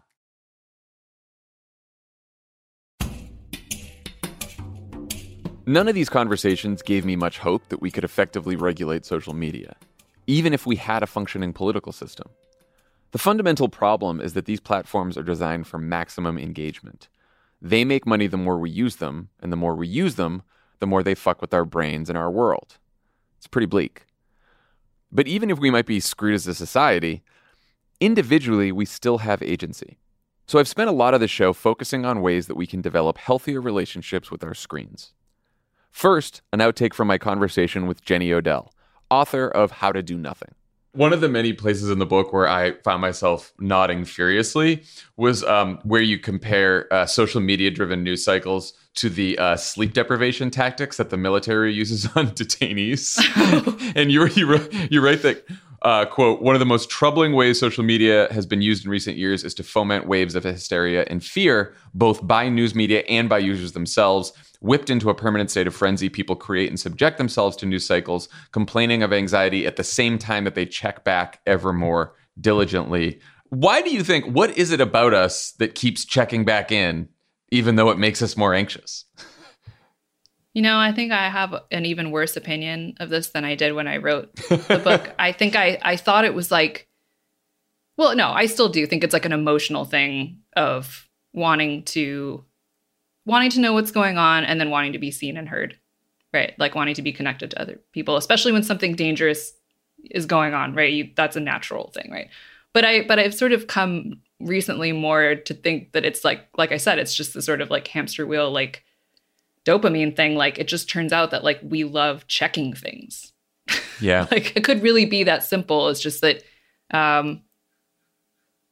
A: None of these conversations gave me much hope that we could effectively regulate social media, even if we had a functioning political system. The fundamental problem is that these platforms are designed for maximum engagement. They make money the more we use them, and the more we use them, the more they fuck with our brains and our world. It's pretty bleak. But even if we might be screwed as a society, individually we still have agency. So I've spent a lot of the show focusing on ways that we can develop healthier relationships with our screens. First, an outtake from my conversation with Jenny Odell, author of How to Do Nothing. One of the many places in the book where I found myself nodding furiously was um, where you compare uh, social media driven news cycles to the uh, sleep deprivation tactics that the military *laughs* uses on detainees. *laughs* and you, you, you write that uh, quote, one of the most troubling ways social media has been used in recent years is to foment waves of hysteria and fear, both by news media and by users themselves. Whipped into a permanent state of frenzy, people create and subject themselves to news cycles, complaining of anxiety at the same time that they check back ever more diligently Why do you think, what is it about us that keeps checking back in, even though it makes us more anxious? *laughs*
N: You know, I think I have an even worse opinion of this than I did when I wrote the book. *laughs* I think I, I thought it was like, well, no, I still do think it's like an emotional thing of wanting to wanting to know what's going on and then wanting to be seen and heard. Right? Like wanting to be connected to other people, especially when something dangerous is going on, right? You, that's a natural thing, right? But I but I've sort of come recently more to think that it's like like I said, it's just the sort of like hamster wheel like dopamine thing like it just turns out that like we love checking things
A: yeah *laughs*
N: like it could really be that simple it's just that um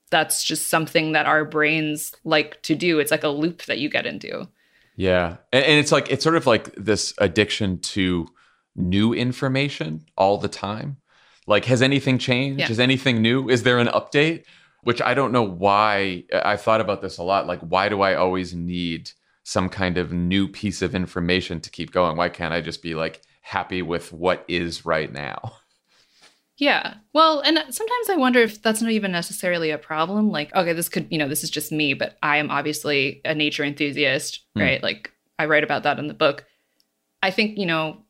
N: that's just something that our brains like to do. It's like a loop that you get into.
A: Yeah. And, and it's like it's sort of like this addiction to new information all the time. Like has anything changed?
N: Yeah.
A: is anything new? Is there an update? Which i don't know why i've thought about this a lot. Like why do i always need some kind of new piece of information to keep going? Why can't i just be like happy with what is right now *laughs*
N: Yeah. Well, and sometimes I wonder if that's not even necessarily a problem. Like, okay, this could, you know, this is just me, but I am obviously a nature enthusiast,
A: Hmm.
N: right? Like, I write about that in the book. I think, you know,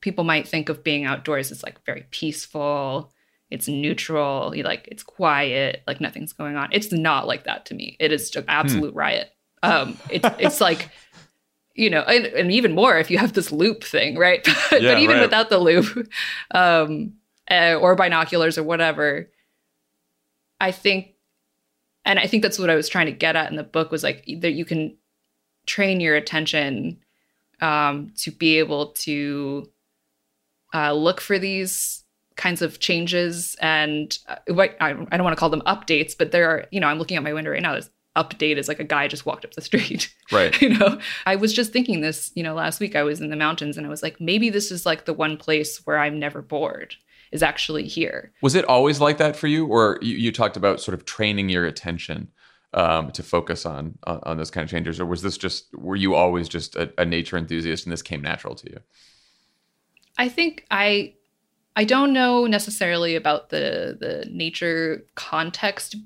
N: people might think of being outdoors as like very peaceful, it's neutral, you like it's quiet, like nothing's going on. It's not like that to me. It is just absolute riot. Um, it's it's like you know, and, and even more if you have this loop thing, right? *laughs* but
A: Yeah,
N: even
A: right.
N: without the loop, um, uh, or binoculars or whatever, I think, and I think that's what I was trying to get at in the book was like that you can train your attention um, to be able to uh, look for these kinds of changes and uh, what I, I don't want to call them updates, but there are, you know, I'm looking at my window right now. This update is like a guy just walked up the street. *laughs*
A: right
N: you know, I was just thinking this, you know, last week I was in the mountains and I was like, maybe this is like the one place where I'm never bored is actually here.
A: Was it always like that for you, or you, you talked about sort of training your attention um, to focus on, on on those kind of changes, or was this just were you always just a, a nature enthusiast and this came natural to you?
N: I think I I don't know necessarily about the the nature context.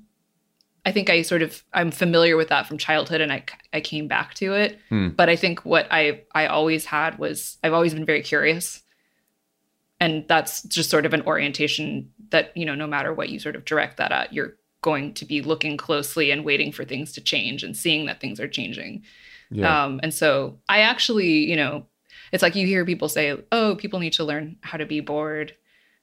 N: I think I sort of I'm familiar with that from childhood and I I came back to it.
A: Hmm.
N: But I think what I I always had was I've always been very curious. And that's just sort of an orientation that, you know, no matter what you sort of direct that at, you're going to be looking closely and waiting for things to change and seeing that things are changing.
A: Yeah.
N: Um, and so I actually, you know, it's like you hear people say, "Oh, people need to learn how to be bored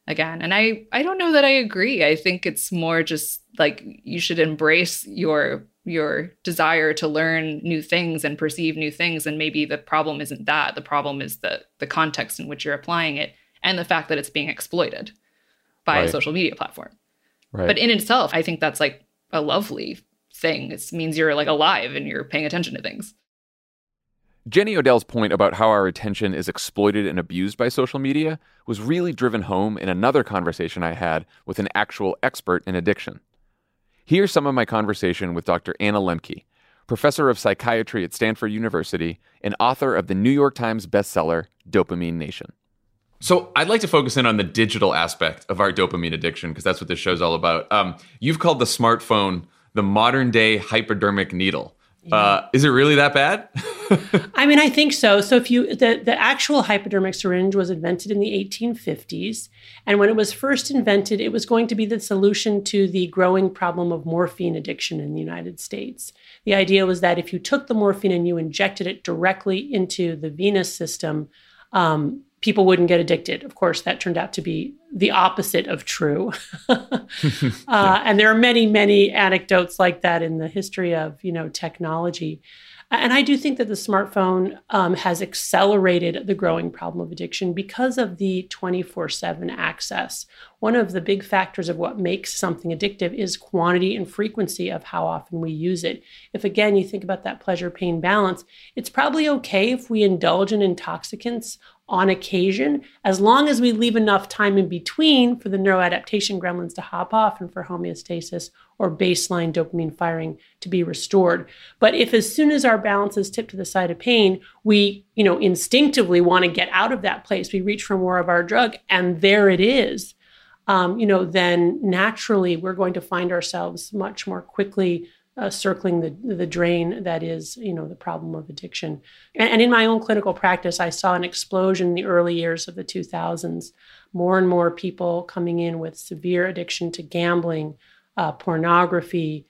N: again," and I, I don't know that I agree. I think it's more just like you should embrace your your desire to learn new things and perceive new things, and maybe the problem isn't that. The problem is the the context in which you're applying it and the fact that it's being exploited by a social media platform.
A: Right.
N: But in itself, I think that's like a lovely thing. It means you're like alive and you're paying attention to things.
A: Jenny Odell's point about how our attention is exploited and abused by social media was really driven home in another conversation I had with an actual expert in addiction. Here's some of my conversation with Dr. Anna Lembke, professor of psychiatry at Stanford University and author of the New York Times bestseller Dopamine Nation. So, I'd like to focus in on the digital aspect of our dopamine addiction because that's what this show's all about. Um, you've called the smartphone the modern day hypodermic needle. Uh, is it really that bad? *laughs*
O: I mean, I think so. So if you the the actual hypodermic syringe was invented in the 1850s, and when it was first invented, it was going to be the solution to the growing problem of morphine addiction in the United States. The idea was that if you took the morphine and you injected it directly into the venous system, um, people wouldn't get addicted. Of course, that turned out to be the opposite of true. *laughs* *laughs* Uh, and there are many, many anecdotes like that in the history of you know technology. And I do think that the smartphone um, has accelerated the growing problem of addiction because of the 24 7 access. One of the big factors of what makes something addictive is quantity and frequency of how often we use it. If, again, you think about that pleasure pain balance, it's probably okay if we indulge in intoxicants on occasion, as long as we leave enough time in between for the neuroadaptation gremlins to hop off and for homeostasis or baseline dopamine firing to be restored. But if as soon as our balance is tipped to the side of pain, we, you know, instinctively want to get out of that place, we reach for more of our drug and there it is. um, you know, then naturally we're going to find ourselves much more quickly uh, circling the the drain that is you know the problem of addiction and, and, in my own clinical practice i saw an explosion in the early years of the 2000s more and more people coming in with severe addiction to gambling uh, pornography.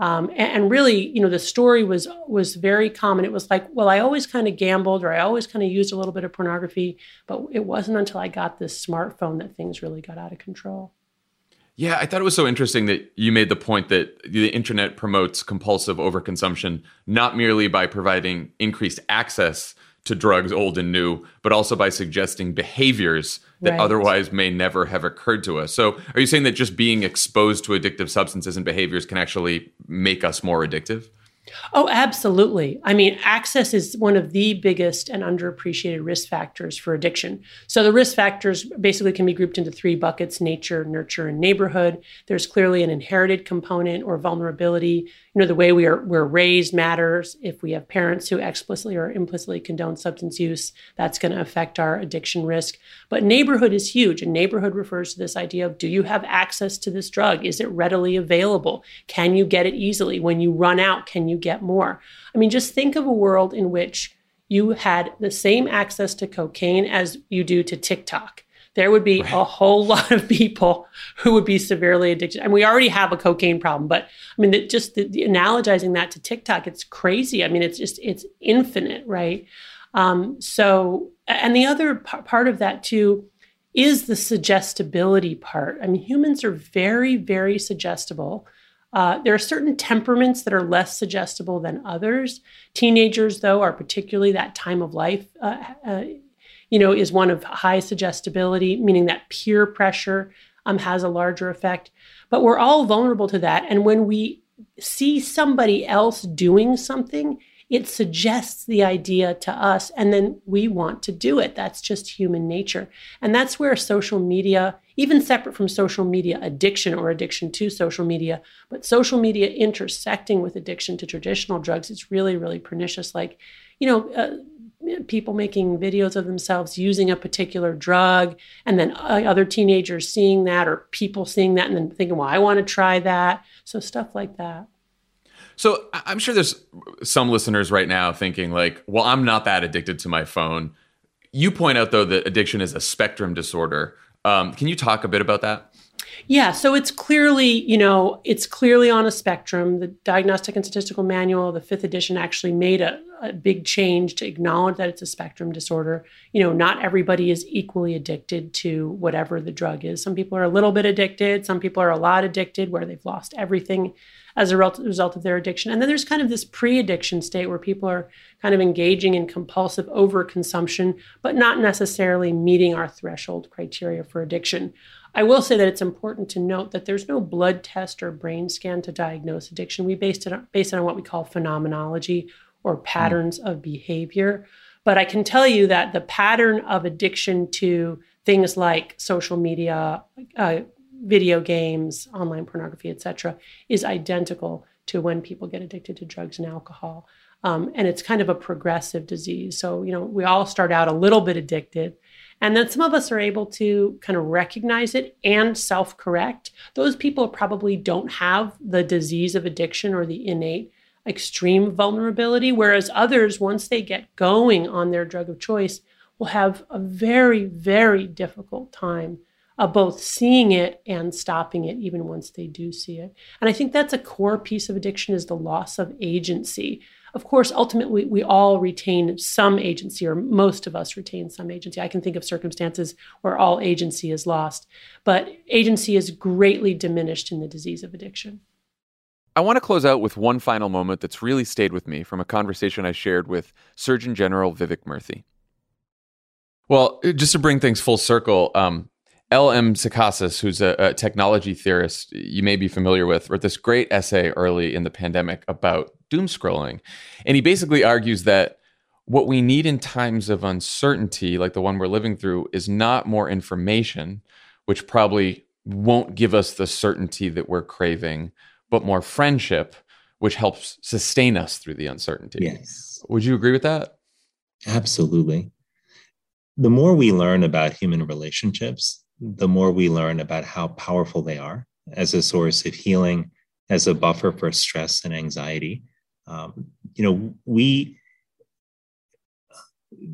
O: Um, and, and, really you know the story was was very common. It was like well i always kind of gambled or i always kind of used a little bit of pornography but it wasn't until i got this smartphone that things really got out of control.
A: Yeah, I thought it was so interesting that you made the point that the internet promotes compulsive overconsumption not merely by providing increased access to drugs old and new, but also by suggesting behaviors that right. otherwise may never have occurred to us. So, are you saying that just being exposed to addictive substances and behaviors can actually make us more addictive?
O: Oh, absolutely. I mean, access is one of the biggest and underappreciated risk factors for addiction. So, the risk factors basically can be grouped into three buckets nature, nurture, and neighborhood. There's clearly an inherited component or vulnerability you know the way we are we're raised matters. If we have parents who explicitly or implicitly condone substance use that's going to affect our addiction risk. But neighborhood is huge and neighborhood refers to this idea of do you have access to this drug? Is it readily available? Can you get it easily? When you run out can you get more? I mean just think of a world in which you had the same access to cocaine as you do to TikTok there would be right. a whole *laughs* lot of people who would be severely addicted. And we already have a cocaine problem, but I mean, the, just the, the analogizing that to TikTok, it's crazy. I mean, it's just, it's infinite, right? Um, so, and the other p- part of that too is the suggestibility part. I mean, humans are very, very suggestible. Uh, there are certain temperaments that are less suggestible than others. Teenagers, though, are particularly that time of life uh, uh, you know, is one of high suggestibility, meaning that peer pressure um, has a larger effect. But we're all vulnerable to that. And when we see somebody else doing something, it suggests the idea to us, and then we want to do it. That's just human nature. And that's where social media, even separate from social media addiction or addiction to social media, but social media intersecting with addiction to traditional drugs, it's really, really pernicious. Like, you know, uh, people making videos of themselves using a particular drug and then uh, other teenagers seeing that or people seeing that and then thinking well i want to try that. So stuff like that.
A: So i'm sure there's some listeners right now thinking like well i'm not that addicted to my phone. You point out though that addiction is a spectrum disorder. Um, can you talk a bit about that?
O: Yeah, so it's clearly, you know, it's clearly on a spectrum. The Diagnostic and Statistical Manual, the fifth edition, actually made a, a, big change to acknowledge that it's a spectrum disorder. You know, not everybody is equally addicted to whatever the drug is. Some people are a little bit addicted, some people are a lot addicted where they've lost everything as a result of their addiction. And then there's kind of this pre addiction state where people are kind of engaging in compulsive overconsumption, but not necessarily meeting our threshold criteria for addiction. I will say that it's important to note that there's no blood test or brain scan to diagnose addiction. We based it on, based it on what we call phenomenology or patterns mm. of behavior. But I can tell you that the pattern of addiction to things like social media, uh, video games, online pornography, etc., is identical to when people get addicted to drugs and alcohol. Um, and it's kind of a progressive disease. So, you know, we all start out a little bit addicted. And then some of us are able to kind of recognize it and self correct. Those people probably don't have the disease of addiction or the innate extreme vulnerability, whereas others, once they get going on their drug of choice, will have a very, very difficult time of both seeing it and stopping it even once they do see it. And I think that's a core piece of addiction is the loss of agency. Of course, ultimately, we all retain some agency, or most of us retain some agency. I can think of circumstances where all agency is lost, but agency is greatly diminished in the disease of addiction.
A: I want to close out with one final moment that's really stayed with me from a conversation I shared with Surgeon General Vivek Murthy. Well, just to bring things full circle, um, L.M. Sacasas, who's a, a, technology theorist you may be familiar with, wrote this great essay early in the pandemic about doom scrolling. And he basically argues that what we need in times of uncertainty, like the one we're living through, is not more information, which probably won't give us the certainty that we're craving, but more friendship, which helps sustain us through the uncertainty.
P: Yes.
A: Would you agree with that?
P: Absolutely. The more we learn about human relationships, the more we learn about how powerful they are as a source of healing, as a buffer for stress and anxiety. Um, you know, we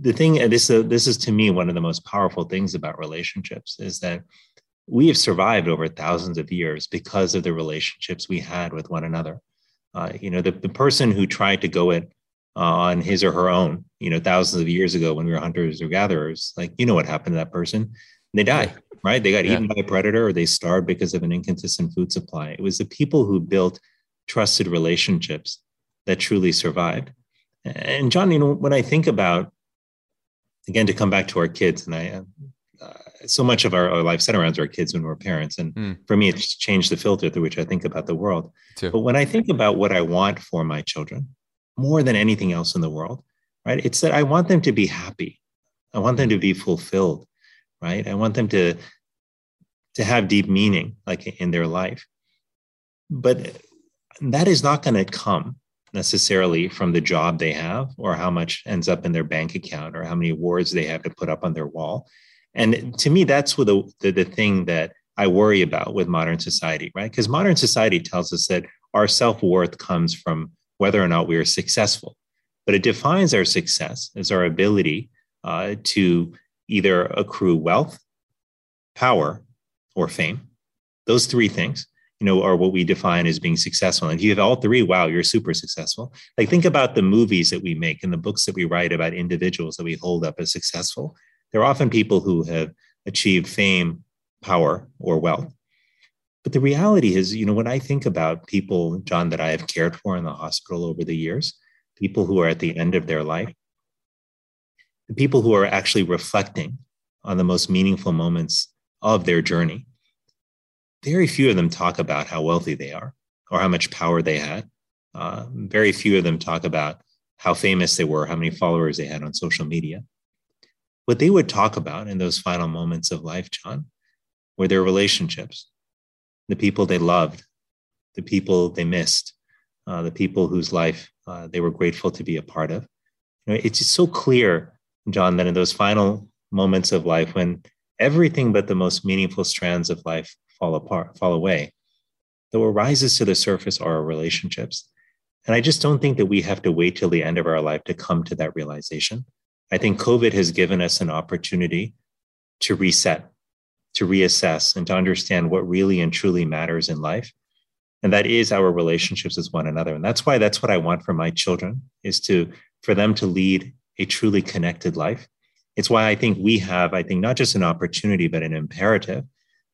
P: the thing this uh, this is to me one of the most powerful things about relationships is that we have survived over thousands of years because of the relationships we had with one another. Uh, you know, the, the person who tried to go it uh, on his or her own, you know, thousands of years ago when we were hunters or gatherers, like, you know what happened to that person? They died, right? They got yeah. eaten by a predator or they starved because of an inconsistent food supply. It was the people who built trusted relationships that truly survived. And Jon, you know, when I think about, again, to come back to our kids, and I, so much of our, our, life center around our kids when we're parents. And mm. for me, it's changed the filter through which I think about the world. Too. But when I think about what I want for my children, more than anything else in the world, right? It's that I want them to be happy. I want them to be fulfilled right? I want them to to have deep meaning like in their life. But that is not going to come necessarily from the job they have or how much ends up in their bank account or how many awards they have to put up on their wall. And to me, that's what the, the, the thing that I worry about with modern society, right? Because modern society tells us that our self worth comes from whether or not we are successful. But it defines our success as our ability uh, to either accrue wealth, power, or fame. Those three things, you know, are what we define as being successful. And if you have all three, wow, you're super successful. Like think about the movies that we make and the books that we write about individuals that we hold up as successful. They're often people who have achieved fame, power, or wealth. But the reality is, you know, when I think about people, Jon, that I have cared for in the hospital over the years, people who are at the end of their life, the people who are actually reflecting on the most meaningful moments of their journey, very few of them talk about how wealthy they are or how much power they had. Uh, very few of them talk about how famous they were, how many followers they had on social media. What they would talk about in those final moments of life, Jon, were their relationships, the people they loved, the people they missed, uh, the people whose life uh, they were grateful to be a part of. You know, it's just so clear Jon, that in those final moments of life when everything but the most meaningful strands of life fall apart, fall away, that what rises to the surface are our relationships. And I just don't think that we have to wait till the end of our life to come to that realization. I think COVID has given us an opportunity to reset, to reassess, and to understand what really and truly matters in life. And that is our relationships with one another. And that's why that's what I want for my children is to for them to lead a truly connected life. It's why I think we have, I think, not just an opportunity, but an imperative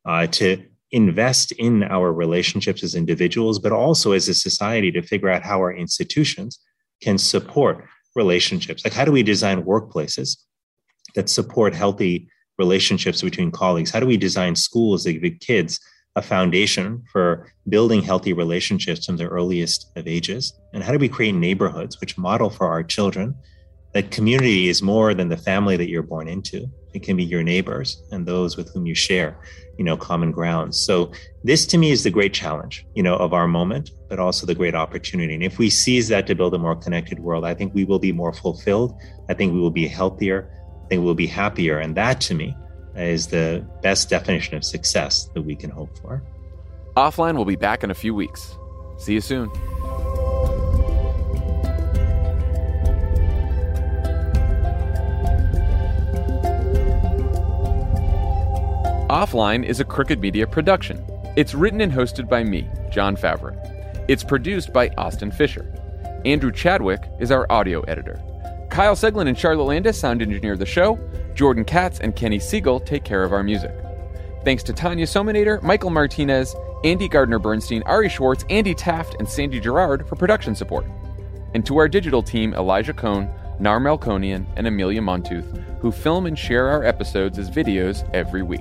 P: uh, to invest in our relationships as individuals, but also as a society to figure out how our institutions can support relationships. Like, how do we design workplaces that support healthy relationships between colleagues? How do we design schools that give kids a foundation for building healthy relationships from the earliest of ages? And how do we create neighborhoods which model for our children that community is more than the family that you're born into it can be your neighbors and those with whom you share you know common grounds so this to me is the great challenge you know of our moment but also the great opportunity. And if we seize that to build a more connected world i think we will be more fulfilled. I think we will be healthier. I think we'll be happier. And that to me is the best definition of success that we can hope for.
A: Offline we'll be back in a few weeks. See you soon Offline is a Crooked Media production. It's written and hosted by me, Jon Favreau. It's produced by Austin Fisher. Andrew Chadwick is our audio editor. Kyle Seglin and Charlotte Landes sound engineer the show. Jordan Katz and Kenny Siegel take care of our music. Thanks to Tanya Somanader, Michael Martinez, Andy Gardner Bernstein, Ari Schwartz, Andy Taft, and Sandy Gerard for production support. And to our digital team, Elijah Cohn, Nar Melkonian, and Amelia Montooth, who film and share our episodes as videos every week.